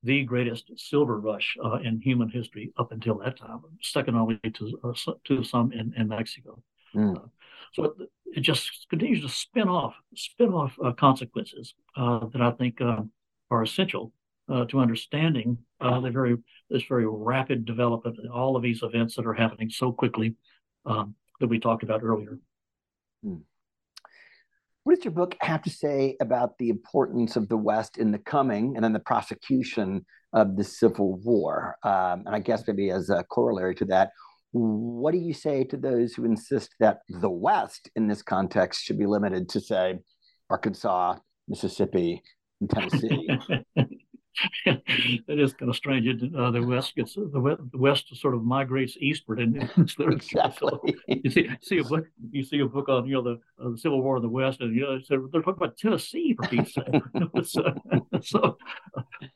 the greatest silver rush uh, in human history up until that time, second only to uh, to some in, in Mexico. Mm. Uh, so it, it, just continues to spin off spin off uh, consequences uh, that I think uh, are essential to understanding the very this very rapid development and all of these events that are happening so quickly um, that we talked about earlier. Mm. What does your book have to say about the importance of the West in the coming and then the prosecution of the Civil War? Um, and I guess maybe as a corollary to that, what do you say to those who insist that the West in this context should be limited to, say, Arkansas, Mississippi, and Tennessee? it is kind of strange. Uh, the West gets the West sort of migrates eastward, and exactly. So you see, see a book, you see a book on you know the, uh, the Civil War in the West, and you know so they're talking about Tennessee for Pete's sake. so, so,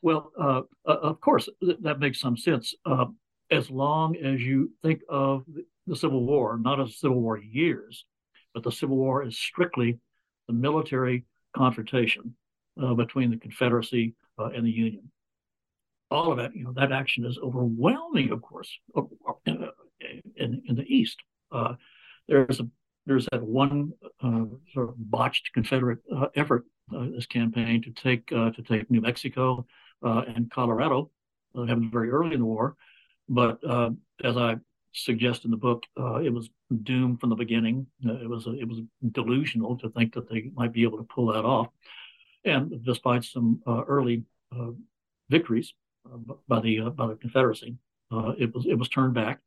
well, uh, uh, of course that makes some sense uh, as long as you think of the Civil War not as Civil War years, but the Civil War is strictly the military confrontation uh, between the Confederacy uh, and the Union. All of it, you know, that action is overwhelming, of course, uh, in, in, in the East. Uh, there's a there's that one uh, sort of botched Confederate uh, effort, this campaign to take to take New Mexico and Colorado. Uh, happened very early in the war, but as I suggest in the book, uh, it was doomed from the beginning. Uh, it was it was delusional to think that they might be able to pull that off. And despite some uh, early uh, victories uh, by the by the Confederacy, it was it was turned back.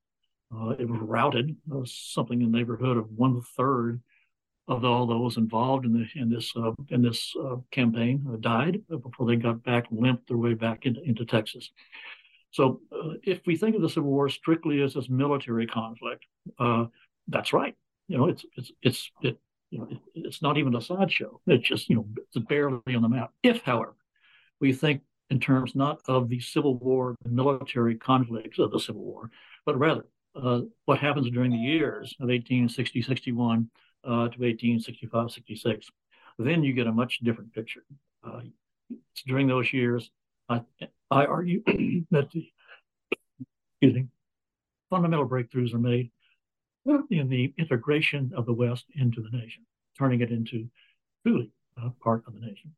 it was routed. something in the neighborhood of one third of all those involved in the in this uh, in this uh, campaign uh, died before they got back limped their way back into, into Texas. So if we think of the Civil War strictly as this military conflict, that's right. You know, it's it's it's it you know, it's not even a sideshow. It's just, you know, it's barely on the map. If, however, we think in terms not of the Civil War, the military conflicts of the Civil War, but rather uh, what happens during the years of 1860, 61 uh, to 1865, 66, then you get a much different picture. Uh, during those years, I, I argue that the fundamental breakthroughs are made in the integration of the West into the nation, turning it into truly uh, part of the nation.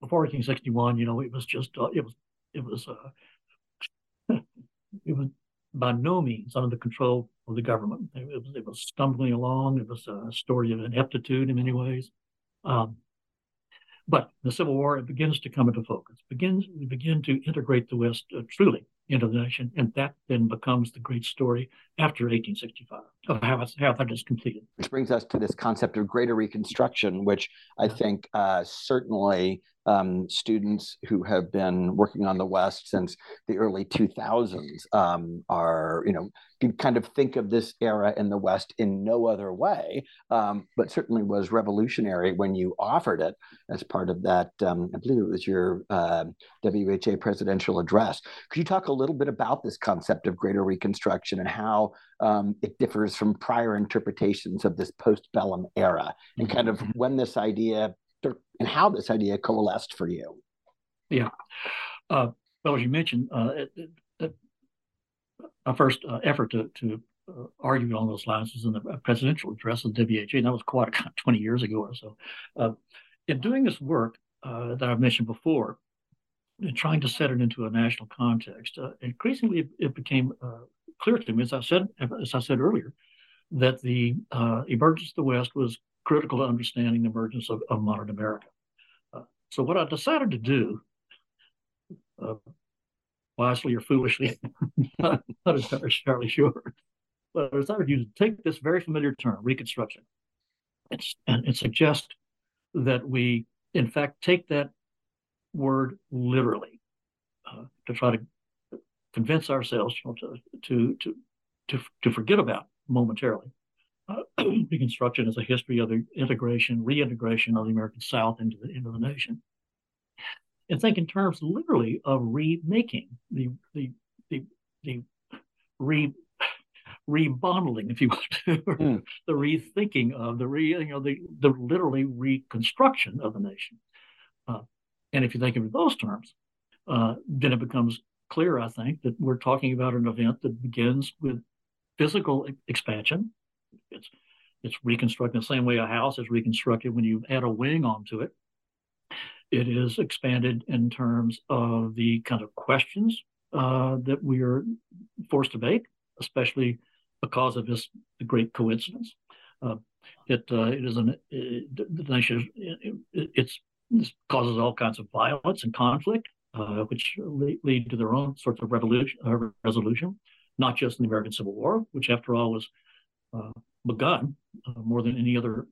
Before 1861, you know, it was just uh, it was it was uh, it was by no means under the control of the government. It was it was stumbling along. It was a story of ineptitude in many ways. Um, but the Civil War it begins to come into focus. Begins we begin to integrate the West uh, truly into the nation, and that then becomes the great story after 1865 of how, how that is completed. Which brings us to this concept of greater reconstruction, which I think uh, certainly um, students who have been working on the West since the early 2000s um, are, you know, can kind of think of this era in the West in no other way, um, but certainly was revolutionary when you offered it as part of that. Um, I believe it was your uh, WHA presidential address. Could you talk a little bit about this concept of greater Reconstruction and how um, it differs from prior interpretations of this postbellum era, and kind of mm-hmm. when this idea and how this idea coalesced for you. Yeah. Uh, well, as you mentioned, uh, our first uh, effort to, to uh, argue along those lines was in the presidential address of the WHA, and that was quite 20 years ago or so. Uh, in doing this work uh, that I've mentioned before, and trying to set it into a national context, increasingly it, it became clear to me, as I said, as I said earlier, that the emergence of the West was critical to understanding the emergence of, of modern America. Uh, so what I decided to do, uh, wisely or foolishly, not, entirely sure, but I decided to take this very familiar term, Reconstruction, and, and, and suggest that we, in fact, take that word literally uh, to try to convince ourselves you know, to, to, to, to, to forget about momentarily Reconstruction as a history of the integration, reintegration of the American South into the into the nation, and think in terms literally of remaking the the the the re remodeling, if you will, mm. the rethinking of the re you know the the literally reconstruction of the nation. Uh, and if you think of it those terms, uh, then it becomes clear, I think, that we're talking about an event that begins with physical expansion, it's it's reconstructed the same way a house is reconstructed when you add a wing onto it. It is expanded in terms of the kind of questions uh, that we are forced to make, especially because of this great coincidence. Uh, it uh, it is an it, the nation it, it's this causes all kinds of violence and conflict, uh, which lead, lead, to their own sorts of revolution, uh, resolution, not just in the American Civil War, which after all was begun uh, more than any other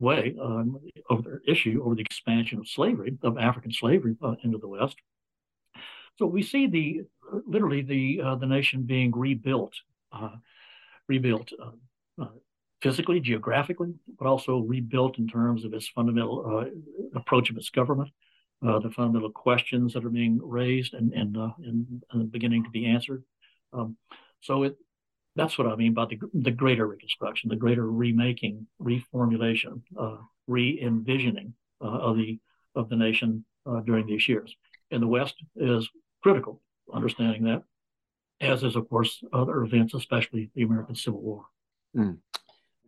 way um, over the issue over the expansion of slavery of African slavery uh, into the West. So we see the literally the uh, the nation being rebuilt, uh, rebuilt uh, uh, physically, geographically, but also rebuilt in terms of its fundamental approach of its government, the fundamental questions that are being raised and and and, and beginning to be answered. Um, so it that's what I mean by the, the greater reconstruction, the greater remaking, reformulation, uh, re-envisioning uh, of the of the nation uh, during these years. And the West is critical, understanding that, as is of course other events, especially the American Civil War. Mm.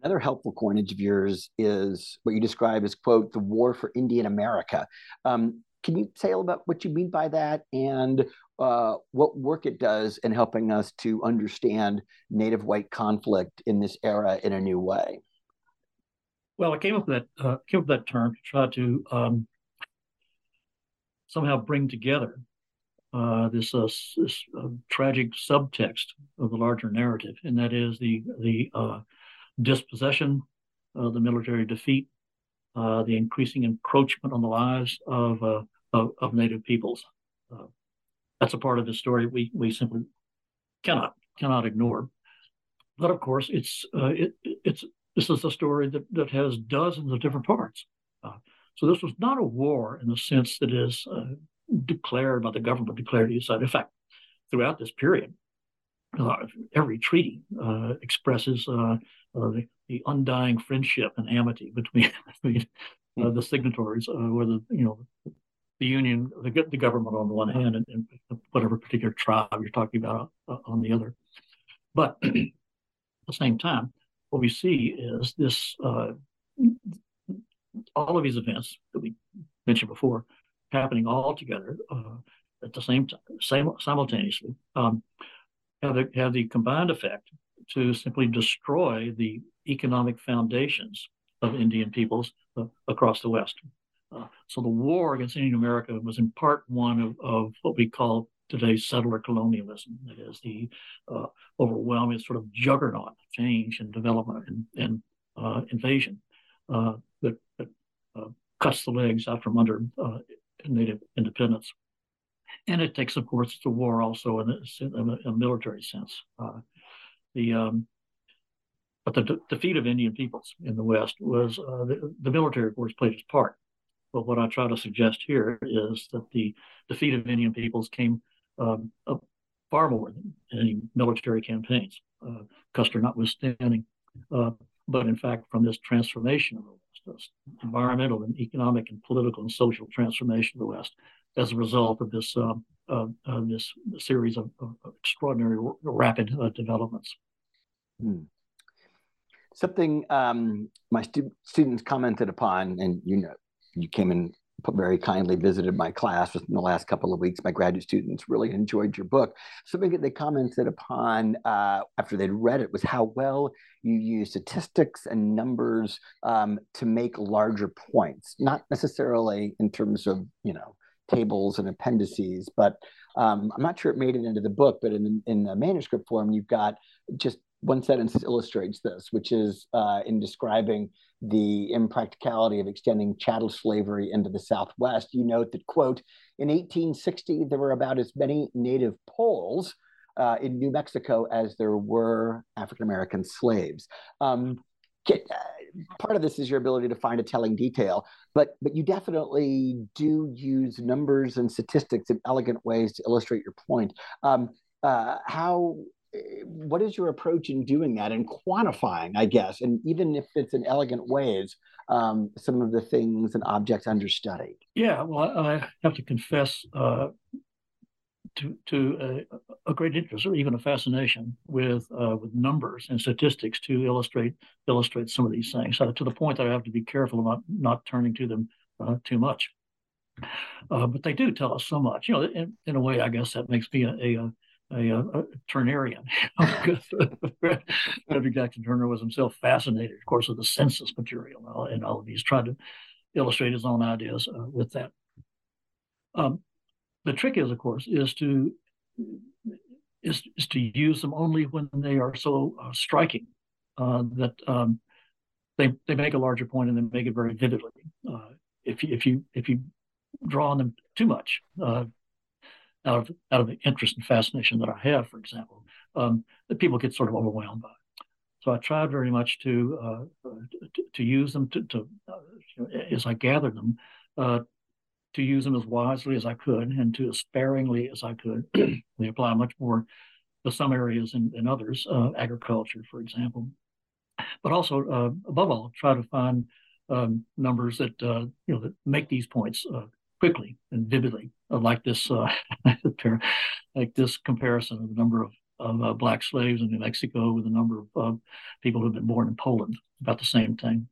Another helpful coinage of yours is what you describe as quote the war for Indian America. Um, can you say a little about what you mean by that and uh, what work it does in helping us to understand Native white conflict in this era in a new way? Well, I came up with that uh, came up with that term to try to um, somehow bring together uh, this uh, this uh, tragic subtext of the larger narrative, and that is the the dispossession, the military defeat, the increasing encroachment on the lives of of, of Native peoples. Uh, that's a part of the story we we simply cannot cannot ignore. But of course, it's uh, it, it's this is a story that that has dozens of different parts. Uh, so this was not a war in the sense that is uh, declared by the government, declared to side. In fact, throughout this period, uh, every treaty uh, expresses the, the undying friendship and amity between, between the signatories, whether you know the union, the, the government on the one hand, and, and whatever particular tribe you're talking about uh, on the other. But at the same time, what we see is this uh, all of these events that we mentioned before happening all together uh, at the same time, same, simultaneously, um, have, the, have the combined effect to simply destroy the economic foundations of Indian peoples uh, across the West. Uh, so the war against Indian America was in part one of, of what we call today's settler colonialism. That is the uh, overwhelming sort of juggernaut of change and development and, and uh, invasion uh, that, that uh, cuts the legs out from under native independence. And it takes, of course, the war also in a, in a military sense. The um, but the de- defeat of Indian peoples in the West was uh, the, the, military, of course, played its part. But what I try to suggest here is that the defeat of Indian peoples came um, far more than any military campaigns, uh, Custer notwithstanding. Uh, but in fact, from this transformation of the West, this environmental and economic and political and social transformation of the West, as a result of this uh, this series of, of extraordinary rapid uh, developments. Hmm. Something um, my stu- students commented upon, and you know, you came and very kindly visited my class within the last couple of weeks. My graduate students really enjoyed your book. Something that they commented upon uh, after they'd read it was how well you use statistics and numbers um, to make larger points, not necessarily in terms of, you know, tables and appendices, but um, I'm not sure it made it into the book, but in, in the manuscript form, you've got just one sentence illustrates this, which is uh, in describing the impracticality of extending chattel slavery into the Southwest. You note that, quote, in 1860, there were about as many native Poles uh, in New Mexico as there were African American slaves. Um, uh, part of this is your ability to find a telling detail, but but you definitely do use numbers and statistics in elegant ways to illustrate your point. Um, uh, how what is your approach in doing that and quantifying i guess and even if it's in elegant ways um, some of the things and objects under study? Yeah well i have to confess uh, to to a, a, great interest or even a fascination with uh, with numbers and statistics to illustrate illustrate some of these things uh, to the point that i have to be careful about not turning to them uh, too much. Uh, but they do tell us so much you know in, in a way i guess that makes me a, a a, a Turnerian. Frederick Jackson Turner was himself fascinated, of course, with the census material and all of these, tried to illustrate his own ideas uh, with that. Um, the trick is, of course, is to is, is to use them only when they are so uh, striking uh, that um, they they make a larger point and they make it very vividly. Uh, if you if you if you draw on them too much, uh, out of out of the interest and fascination that I have, for example, um, that people get sort of overwhelmed by. So I tried very much to uh, to, to, use them to, to uh, as I gathered them, uh, to use them as wisely as I could and to as sparingly as I could. they apply much more to some areas than others, uh, agriculture, for example. But also, uh, above all, try to find um, numbers that uh, you know that make these points quickly and vividly, uh, like this, uh, like this comparison of the number of, of uh, black slaves in New Mexico with the number of uh, people who've been born in Poland, about the same thing.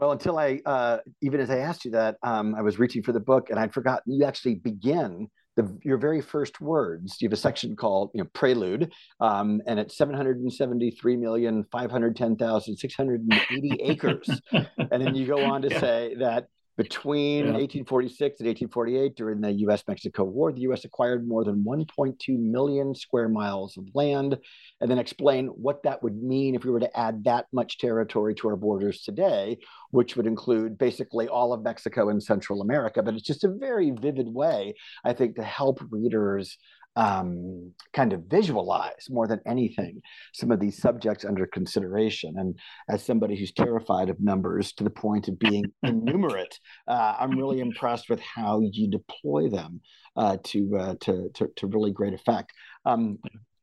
Well, until I, uh, even as I asked you that, um, I was reaching for the book and I'd forgotten you actually begin the, your very first words. You have a section called you know, Prelude, um, and it's 773,510,680 acres. and then you go on to yeah. say that between yeah. 1846 and 1848, during the US Mexico War, the US acquired more than 1.2 million square miles of land, and then explain what that would mean if we were to add that much territory to our borders today, which would include basically all of Mexico and Central America. But it's just a very vivid way, I think, to help readers um, kind of visualize more than anything some of these subjects under consideration. And as somebody who's terrified of numbers to the point of being innumerate, uh, I'm really impressed with how you deploy them uh, to, uh, to, to, to really great effect. Um,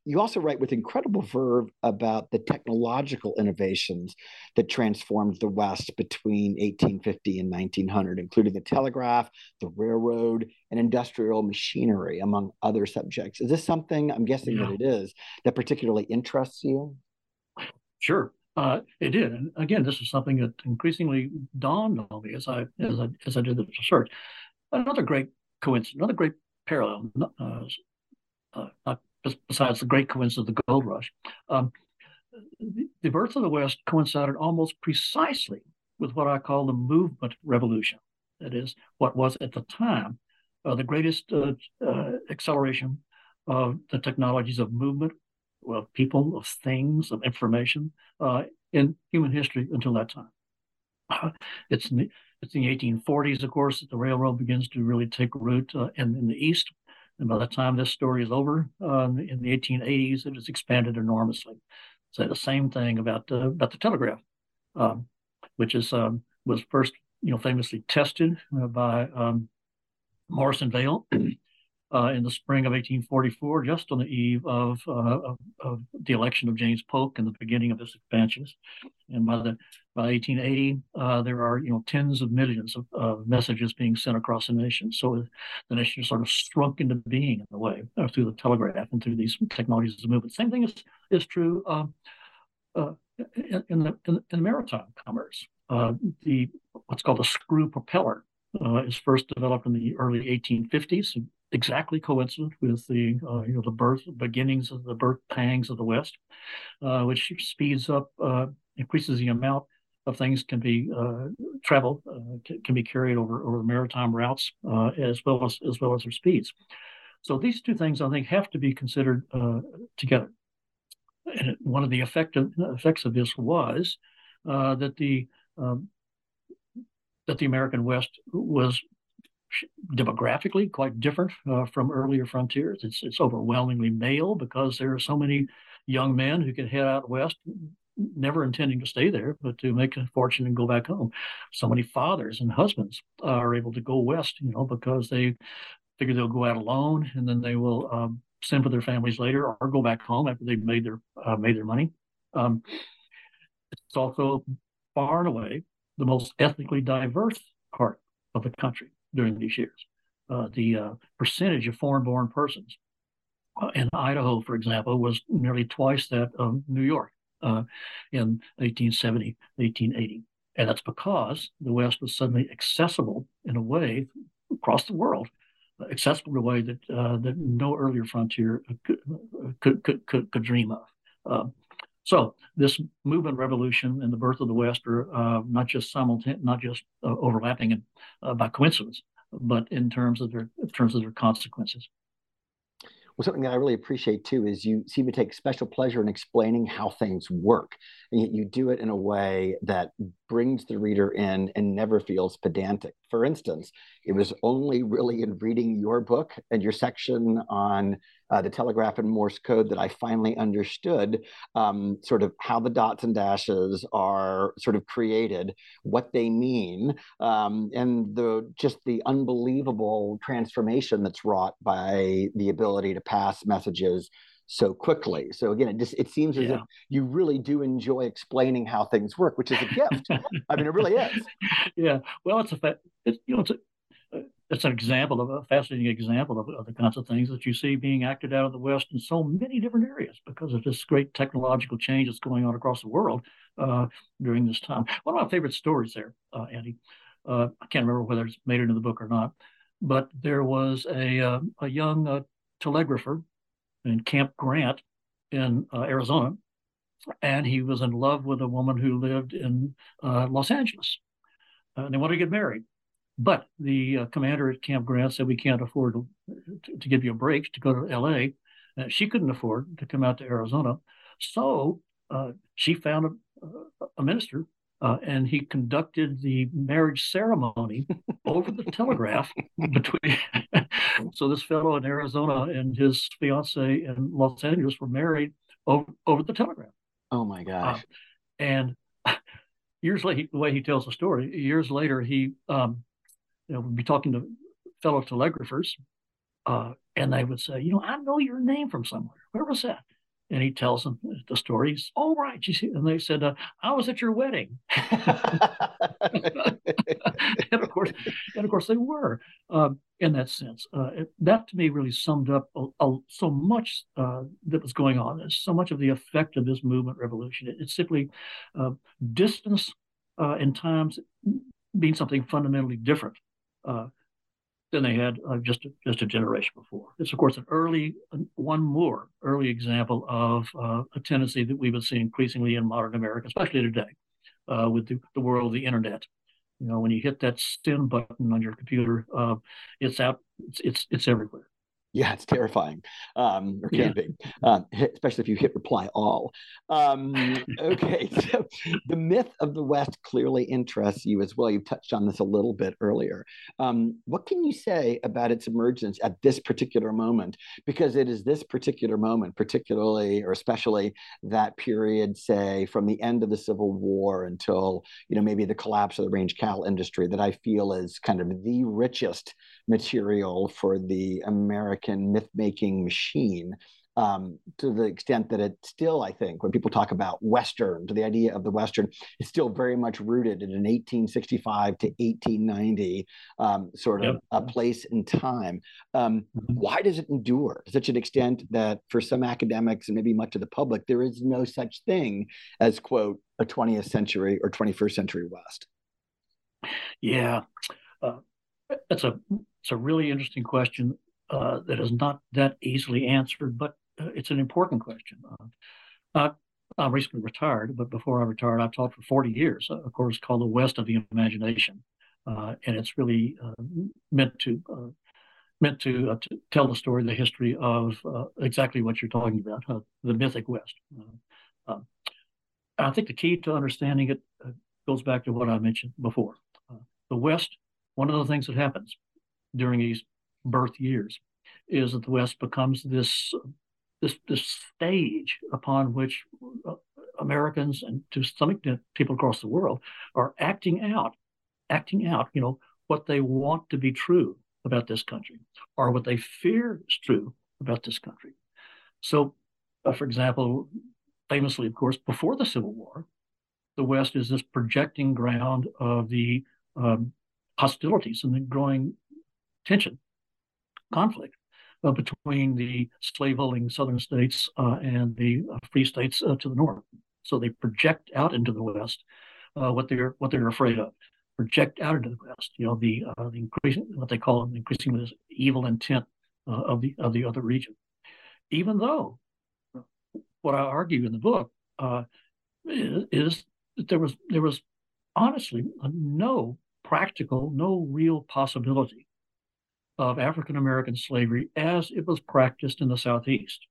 you also write with incredible verve about the technological innovations that transformed the West between 1850 and 1900, including the telegraph, the railroad, and industrial machinery, among other subjects. Is this something, I'm guessing yeah. that it is, that particularly interests you? Sure. Uh, it did, and again, this is something that increasingly dawned on me as I as I as I did the research. Another great coincidence, another great parallel, uh, uh, not besides the great coincidence of the gold rush. Um, the birth of the West coincided almost precisely with what I call the movement revolution. That is, what was at the time uh, the greatest uh, uh, acceleration of the technologies of movement, of people, of things, of information uh, in human history until that time. it's the it's in the 1840s, of course, that the railroad begins to really take root uh, in, in the East. And by the time this story is over, uh, in the 1880s, it has expanded enormously. Say the same thing about uh, about the telegraph, um, which is um, was first you know famously tested uh, by um, Morse and Vail uh, in the spring of 1844, just on the eve of, uh, of, of, the election of James Polk and the beginning of his expansions. And by the by 1880, uh, there are you know tens of millions of, of, messages being sent across the nation. So the nation sort of shrunk into being in a way uh, through the telegraph and through these technologies of movement. Same thing is is true um, uh, in, in, the in, in maritime commerce. Uh, the what's called a screw propeller uh, is first developed in the early 1850s, exactly coincident with the you know the birth beginnings of the birth pangs of the West, which speeds up increases the amount of things can be uh, traveled can, can, be carried over over maritime routes as well as as well as their speeds. So these two things I think have to be considered together. And one of the effective effects of this was that the um, that the American West was demographically quite different uh, from earlier frontiers. It's it's overwhelmingly male because there are so many young men who can head out west, never intending to stay there, but to make a fortune and go back home. So many fathers and husbands are able to go west, you know, because they figure they'll go out alone and then they will um, send for their families later or go back home after they've made their uh, made their money. Um, it's also far and away the most ethnically diverse part of the country during these years. Uh, the uh, percentage of foreign-born persons uh, in Idaho, for example, was nearly twice that of New York uh, in 1870, 1880. And that's because the West was suddenly accessible in a way across the world, accessible in a way that uh, that no earlier frontier could could could, could, dream of. Um, so this movement revolution and the birth of the West are uh, not just simultaneous, not just uh, overlapping and uh, by coincidence, but in terms of their in terms of their consequences. Well, something that I really appreciate too is you seem to take special pleasure in explaining how things work. And yet you do it in a way that brings the reader in and never feels pedantic. For instance, it was only really in reading your book and your section on uh, the telegraph and Morse code that I finally understood um, sort of how the dots and dashes are sort of created, what they mean, um, and the just the unbelievable transformation that's wrought by the ability to pass messages so quickly. So again, it just it seems as yeah. if you really do enjoy explaining how things work, which is a gift. I mean, it really is. Yeah. Well, it's a fact. It's, you know, it's a, it's an example of a fascinating example of, of, the kinds of things that you see being acted out of the West in so many different areas because of this great technological change that's going on across the world uh, during this time. One of my favorite stories there, uh, Andy, uh, I can't remember whether it's made it into the book or not, but there was a uh, a young uh, telegrapher in Camp Grant in uh, Arizona, and he was in love with a woman who lived in uh, Los Angeles, and they wanted to get married. But the uh, commander at Camp Grant said, "We can't afford to, to, give you a break to go to L.A." Uh, she couldn't afford to come out to Arizona, so uh, she found a, a minister uh, and he conducted the marriage ceremony over the telegraph between. so this fellow in Arizona and his fiancee in Los Angeles were married over, over the telegraph. Oh my gosh! Uh, and years later, the way he tells the story, years later, he um, you know would be talking to fellow telegraphers, uh, and they would say, you know, I know your name from somewhere. Where was that? and he tells them the stories. Oh, right. You see, and they said, uh, "I was at your wedding," and of course, and of course, they were um, in that sense. Uh, it, that to me really summed up a, a, so much uh, that was going on. There's so much of the effect of this movement revolution. It, it's simply uh, distance uh, in times being something fundamentally different uh, than they had uh, just just a generation before. It's of course an early one more early example of uh, a tendency that we would see increasingly in modern America, especially today, uh, with the, the, world of the internet. You know, when you hit that send button on your computer, uh, it's out. It's, it's it's everywhere. Yeah, it's terrifying, um, or can yeah. be, uh, especially if you hit reply all. Um, okay, so the myth of the West clearly interests you as well. You touched on this a little bit earlier. Um, what can you say about its emergence at this particular moment? Because it is this particular moment, particularly or especially that period, say from the end of the Civil War until you know maybe the collapse of the range cattle industry, that I feel is kind of the richest material for the American myth making machine um, to the extent that it still, I think, when people talk about Western, to the idea of the Western, is still very much rooted in an 1865 to 1890 um, sort of yep. a place and time. Um, mm-hmm. Why does it endure to such an extent that for some academics and maybe much of the public, there is no such thing as, quote, a 20th century or 21st century West? Yeah. Uh, that's a it's a really interesting question uh, that is not that easily answered, but uh, it's an important question. Uh, I recently retired, but before I retired, I taught for 40 years, uh, a course called The West of the Imagination. Uh, and it's really meant to meant to, to, tell the story, the history of exactly what you're talking about, the mythic West. I think the key to understanding it goes back to what I mentioned before. the West, one of the things that happens during these birth years is that the West becomes this this this stage upon which uh, Americans and to some extent people across the world are acting out, acting out, you know, what they want to be true about this country or what they fear is true about this country. So, uh, for example, famously, of course, before the Civil War, the West is this projecting ground of the um, hostilities and the growing tension conflict uh, between the slaveholding southern states uh, and the uh, free states uh, to the north. So they project out into the west uh, what they're what they're afraid of. Project out into the west, you know, the the increasing what they call the increasing evil intent of the of the other region. Even though what I argue in the book is, is that there was there was honestly no practical, no real possibility of African American slavery as it was practiced in the Southeast,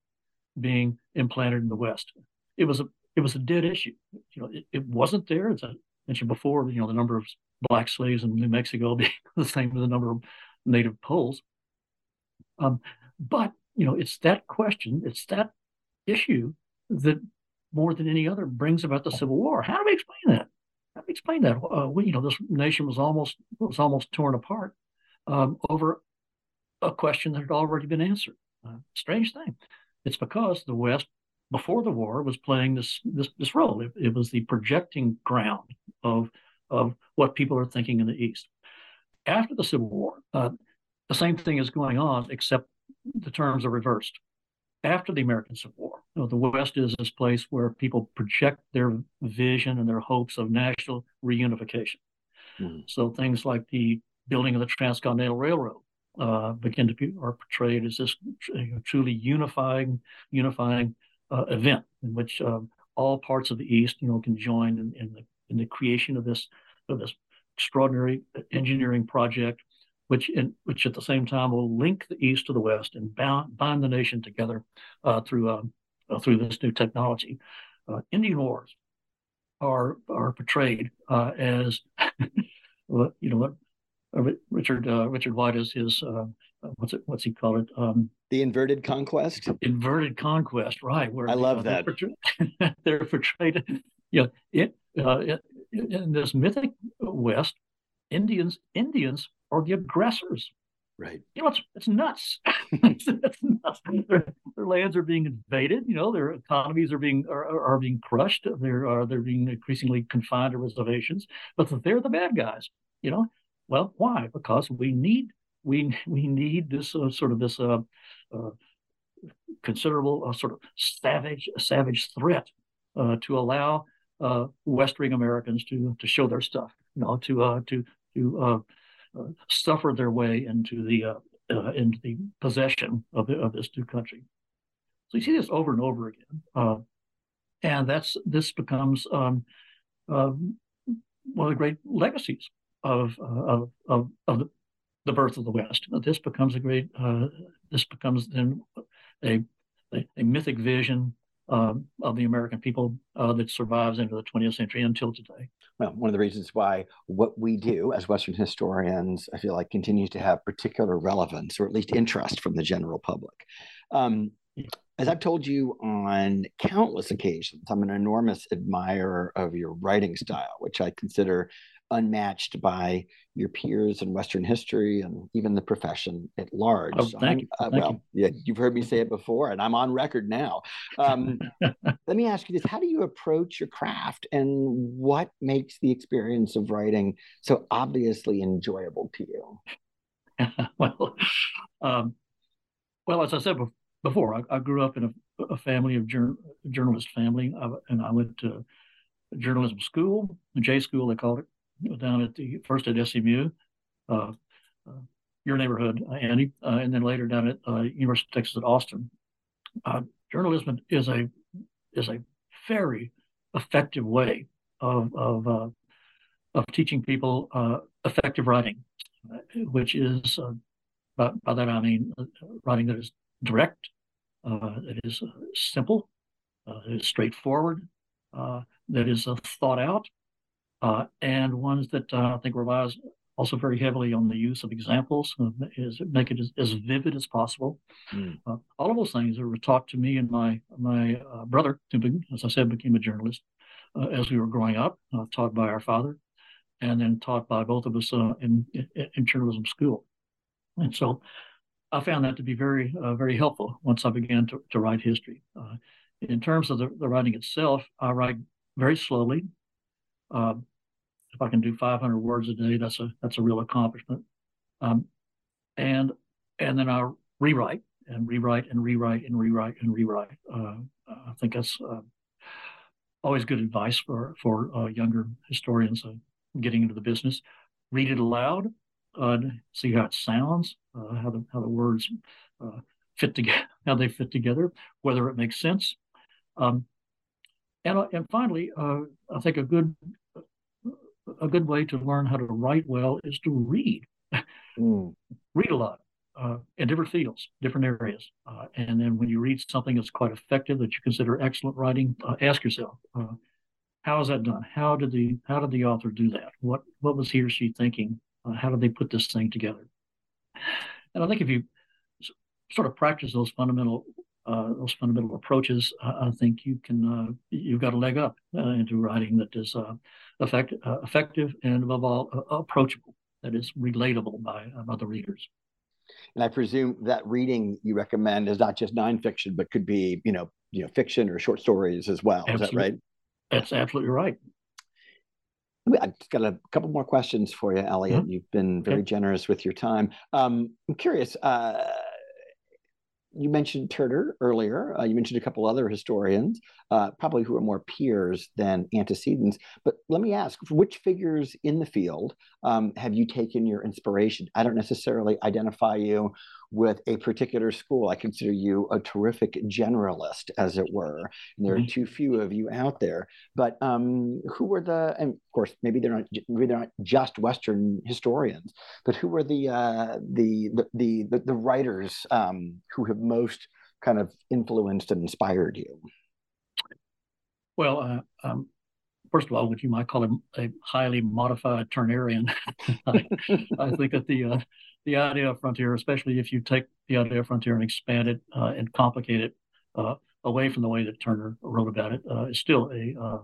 being implanted in the West. It was a it was a dead issue. You know, it, it wasn't there. As I mentioned before, you know, the number of black slaves in New Mexico being the same as the number of native Poles. Um, but you know, it's that question, it's that issue that more than any other brings about the Civil War. How do we explain that? How do we explain that? Uh, we, you know, this nation was almost was almost torn apart um, over a question that had already been answered. Uh, strange thing. It's because the West, before the war, was playing this this, this role. It, it, was the projecting ground of of what people are thinking in the East. After the Civil War, uh, the same thing is going on, except the terms are reversed. After the American Civil War, you know, the West is this place where people project their vision and their hopes of national reunification. Mm. So things like the building of the Transcontinental Railroad uh, begin to be are portrayed as this truly unifying unifying uh, event in which um, all parts of the East, you know, can join in, in, the in the creation of this of this extraordinary engineering project, which in which at the same time will link the East to the West and bound, bind the nation together uh, through um, uh, through this new technology. Uh, Indian wars are are portrayed uh, as you know uh, Richard uh, Richard White is his uh, what's it what's he called it? Um, the inverted conquest? Inverted conquest right where I love that they're portrayed, they're portrayed you know it, it, in this mythic West Indians Indians are the aggressors. Right. You know it's it's nuts. It's, it's nuts. Their, their, lands are being invaded you know their economies are being are, are being crushed. They're are they're being increasingly confined to reservations but they're the bad guys you know well, why? Because we need we we need this uh, sort of this uh, uh, considerable uh, sort of savage savage threat uh, to allow uh, Western Americans to to show their stuff, you know, to to to suffer their way into the into the possession of the, of this new country. So you see this over and over again, and that's this becomes um, one of the great legacies of, uh, of, of, of the, birth of the West. This becomes a great uh, this becomes then a, a, a mythic vision uh, of the American people uh, that survives into the 20th century until today. Well, one of the reasons why what we do as Western historians, I feel like, continues to have particular relevance or at least interest from the general public. Um, as I've told you on countless occasions, I'm an enormous admirer of your writing style, which I consider unmatched by your peers in Western history and even the profession at large. Oh, thank you. Uh, thank well, you. yeah, you've heard me say it before, and I'm on record now. Um, let me ask you this: How do you approach your craft, and what makes the experience of writing so obviously enjoyable to you? well, um, well, as I said before, I, I grew up in a, a family of jur- journalist family, I, and I went to journalism school, J school they called it, down at the first at SMU, uh, uh, your neighborhood, uh, Andy, uh, and then later down at uh, University of Texas at Austin. journalism is a is a very effective way of of of teaching people effective writing, which is by, by that I mean writing that is direct, that is simple, that is straightforward, that is thought out, uh, and ones that uh, I think relies also very heavily on the use of examples, uh, is make it as, as, vivid as possible. Mm. all of those things were taught to me and my my uh, brother, who, as I said, became a journalist uh, as we were growing up, taught by our father, and then taught by both of us in, in, in journalism school. And so I found that to be very, uh, very helpful once I began to, to write history. Uh, in terms of the, the, writing itself, I write very slowly. Uh, if I can do 500 words a day, that's a that's a real accomplishment. Um, and and then I rewrite and rewrite and rewrite and rewrite and rewrite. Uh, I think that's uh, always good advice for for uh, younger historians getting into the business. Read it aloud, uh, see how it sounds, uh, how the how the words uh, fit together, how they fit together, whether it makes sense. Um, and, and finally, I think a good a good way to learn how to write well is to read. Mm. read a lot uh, in different fields, different areas. Uh, and then when you read something that's quite effective that you consider excellent writing, uh, ask yourself, uh, how is that done? How did the how did the author do that? What what was he or she thinking? Uh, how did they put this thing together? And I think if you sort of practice those fundamental uh, those fundamental approaches, I think you can you've got a leg up into writing that is effect, uh, effective and above all uh, approachable that is relatable by um, other readers and i presume that reading you recommend is not just nonfiction but could be you know you know fiction or short stories as well absolutely. is that right that's absolutely right I've got a couple more questions for you, Elliott. Mm-hmm. You've been very okay. generous with your time. Um, I'm curious. Uh, you mentioned Turner earlier. Uh, you mentioned a couple other historians, uh, probably who are more peers than antecedents. But let me ask, which figures in the field um, have you taken your inspiration? I don't necessarily identify you with a particular school. I consider you a terrific generalist, as it were. And there are mm-hmm. too few of you out there. But um, who were the? And of course, maybe they're not. Maybe they're not just Western historians. But who were the uh, the, the, the the writers um, who have most kind of influenced and inspired you? Well, uh, um, first of all, what you might call him a highly modified Turnerian. I, I, think that the uh, the idea of frontier, especially if you take the idea of frontier and expand it uh, and complicate it uh, away from the way that Turner wrote about it, uh, is still a uh,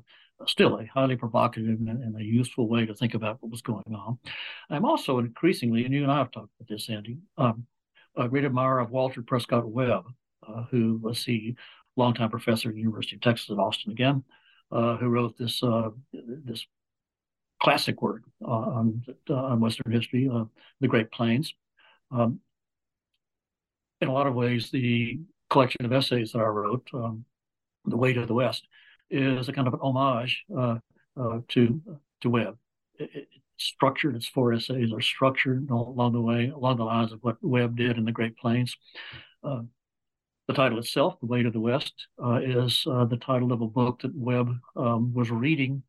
still a highly provocative and, and, a useful way to think about what was going on. I'm also increasingly, and you and I have talked about this, Andy, um, a great admirer of Walter Prescott Webb, uh, who was the longtime professor at the University of Texas at Austin again, uh, who wrote this this classic work uh, on, uh, on Western history, uh, the Great Plains. Um, in a lot of ways, the collection of essays that I wrote, um, "The Way to the West," is a kind of an homage uh, uh, to to Webb. It, it, structured, its four essays are structured along the way, along the lines of what Webb did in the Great Plains. Uh, the title itself, The Way to the West, is the title of a book that Webb um, was reading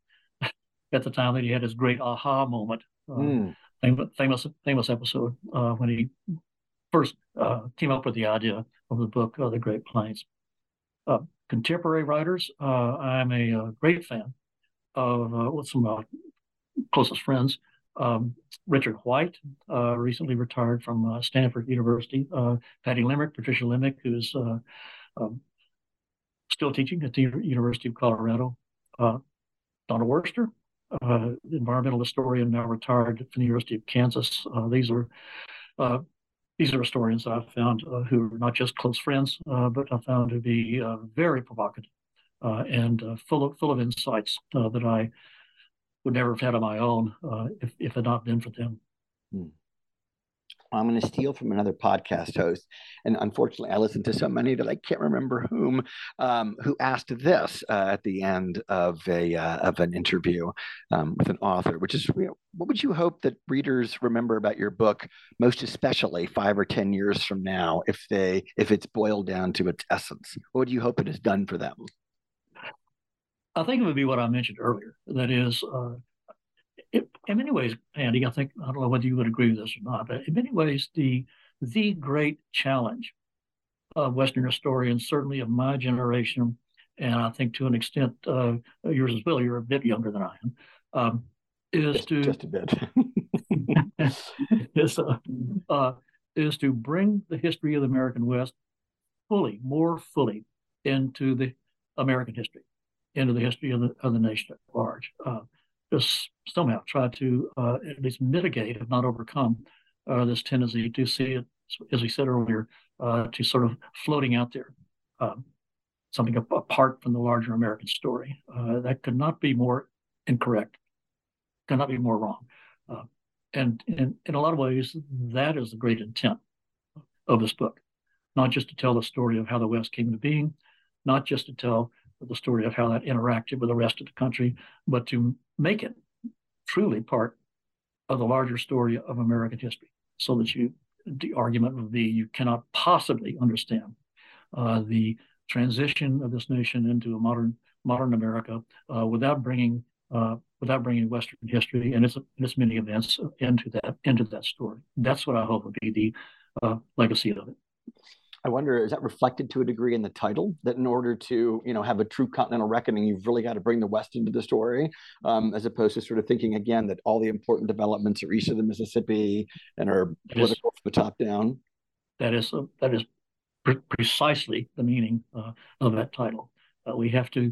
at the time that he had his great aha moment. Uh, mm. famous, famous, famous episode uh, when he first uh, came up with the idea of the book, uh, The Great Plains. Uh, contemporary writers, uh, I'm a, a, great fan of with some of my closest friends. Um, Richard White, recently retired from Stanford University. Patty Limerick, Patricia Limerick, who's um, still teaching at the University of Colorado. Uh, Donald Worster, uh, environmental historian, now retired from the University of Kansas. Uh, these are uh, these are historians I've found uh, who are not just close friends, uh, but I found to be very provocative and full of full of insights that I would never have had on my own if if it had not been for them. Hmm. I'm going to steal from another podcast host, and unfortunately, I listened to so many that I can't remember whom, um, who asked this uh, at the end of a uh, of an interview um, with an author, which is, you know, what would you hope that readers remember about your book, most especially five or ten years from now, if they if it's boiled down to its essence? What would you hope it has done for them? I think it would be what I mentioned earlier. That is, uh, it, in many ways, Andy, I think I don't know whether you would agree with this or not, but in many ways, the the great challenge of Western historians, certainly of my generation, and I think to an extent uh, yours as well. You're a bit younger than I am. Um, is just, to just a bit is uh, uh, is to bring the history of the American West fully, more fully, into the American history, into the history of the of the nation at large. Just somehow try to uh, at least mitigate, if not overcome, uh, this tendency to see it, as we said earlier, uh, to sort of floating out there, um, something apart from the larger American story. Uh, that could not be more incorrect, could not be more wrong. Uh, and in, in a lot of ways, that is the great intent of this book, not just to tell the story of how the West came into being, not just to tell the story of how that interacted with the rest of the country, but to make it truly part of the larger story of American history so that you, the argument would be you cannot possibly understand uh, the transition of this nation into a modern modern America uh, without bringing uh, without bringing Western history and its, its many events into that into that story. That's what I hope would be the uh, legacy of it. I wonder, is that reflected to a degree in the title that in order to, you know, have a true continental reckoning, you've really got to bring the West into the story, um, as opposed to sort of thinking again that all the important developments are east of the Mississippi and are political from the top down. That is uh, that is pre- precisely the meaning uh, of that title. Uh, we have to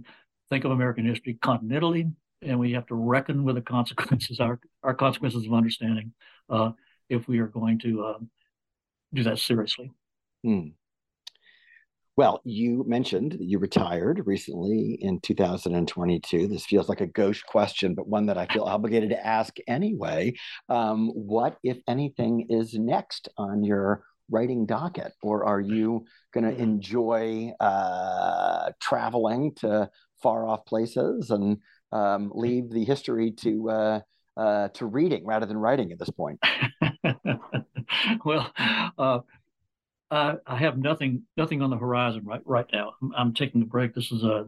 think of American history continentally, and we have to reckon with the consequences, our our consequences of understanding, uh, if we are going to uh, do that seriously. Hmm. Well, you mentioned that you retired recently in 2022. This feels like a gauche question, but one that I feel obligated to ask anyway. Um, what, if anything, is next on your writing docket? Or are you going to enjoy uh, traveling to far off places and um, leave the history to uh, uh, to reading rather than writing at this point? well, uh, I, I have nothing nothing on the horizon right right now. I'm, I'm taking a break. This is a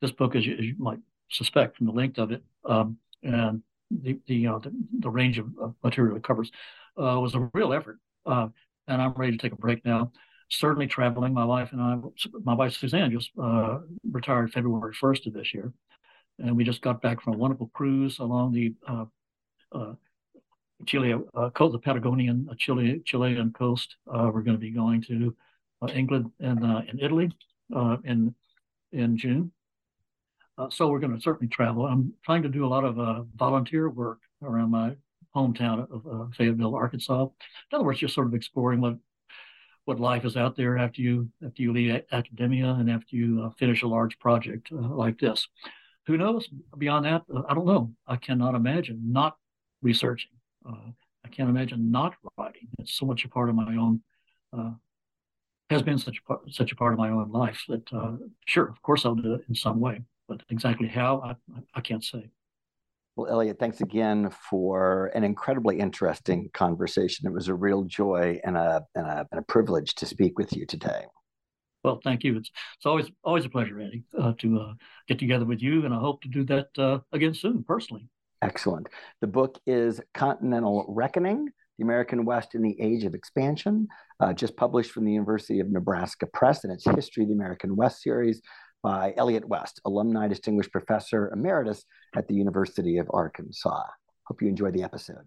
this book, as you, as you might suspect from the length of it, um, and the the, uh, the, the range of, of, material it covers, uh, was a real effort. Uh, and I'm ready to take a break now. Certainly traveling. My wife and I, my wife Suzanne, just uh, retired February 1st of this year, and we just got back from a wonderful cruise along the uh, uh, Chile, uh, coast, the Patagonian uh, Chile, Chilean coast. Uh, we're going to be going to uh, England and uh, in Italy uh, in in June. so we're going to certainly travel. I'm trying to do a lot of volunteer work around my hometown of Fayetteville, Arkansas. In other words, just sort of exploring what what life is out there after you after you leave academia and after you finish a large project like this. Who knows? Beyond that, I don't know. I cannot imagine not researching uh, I can't imagine not writing. It's so much a part of my own, uh, has been such a part, such a part of my own life that uh, sure, of course, I'll do it in some way, but exactly how I, I can't say. Well, Elliott, thanks again for an incredibly interesting conversation. It was a real joy and a, and a, and a privilege to speak with you today. Well, thank you. It's it's always always a pleasure, Andy, uh, to uh, get together with you, and I hope to do that uh, again soon, personally. Excellent. The book is Continental Reckoning The American West in the Age of Expansion, uh, just published from the University of Nebraska Press in its History of the American West series by Elliott West, Alumni Distinguished Professor Emeritus at the University of Arkansas. Hope you enjoy the episode.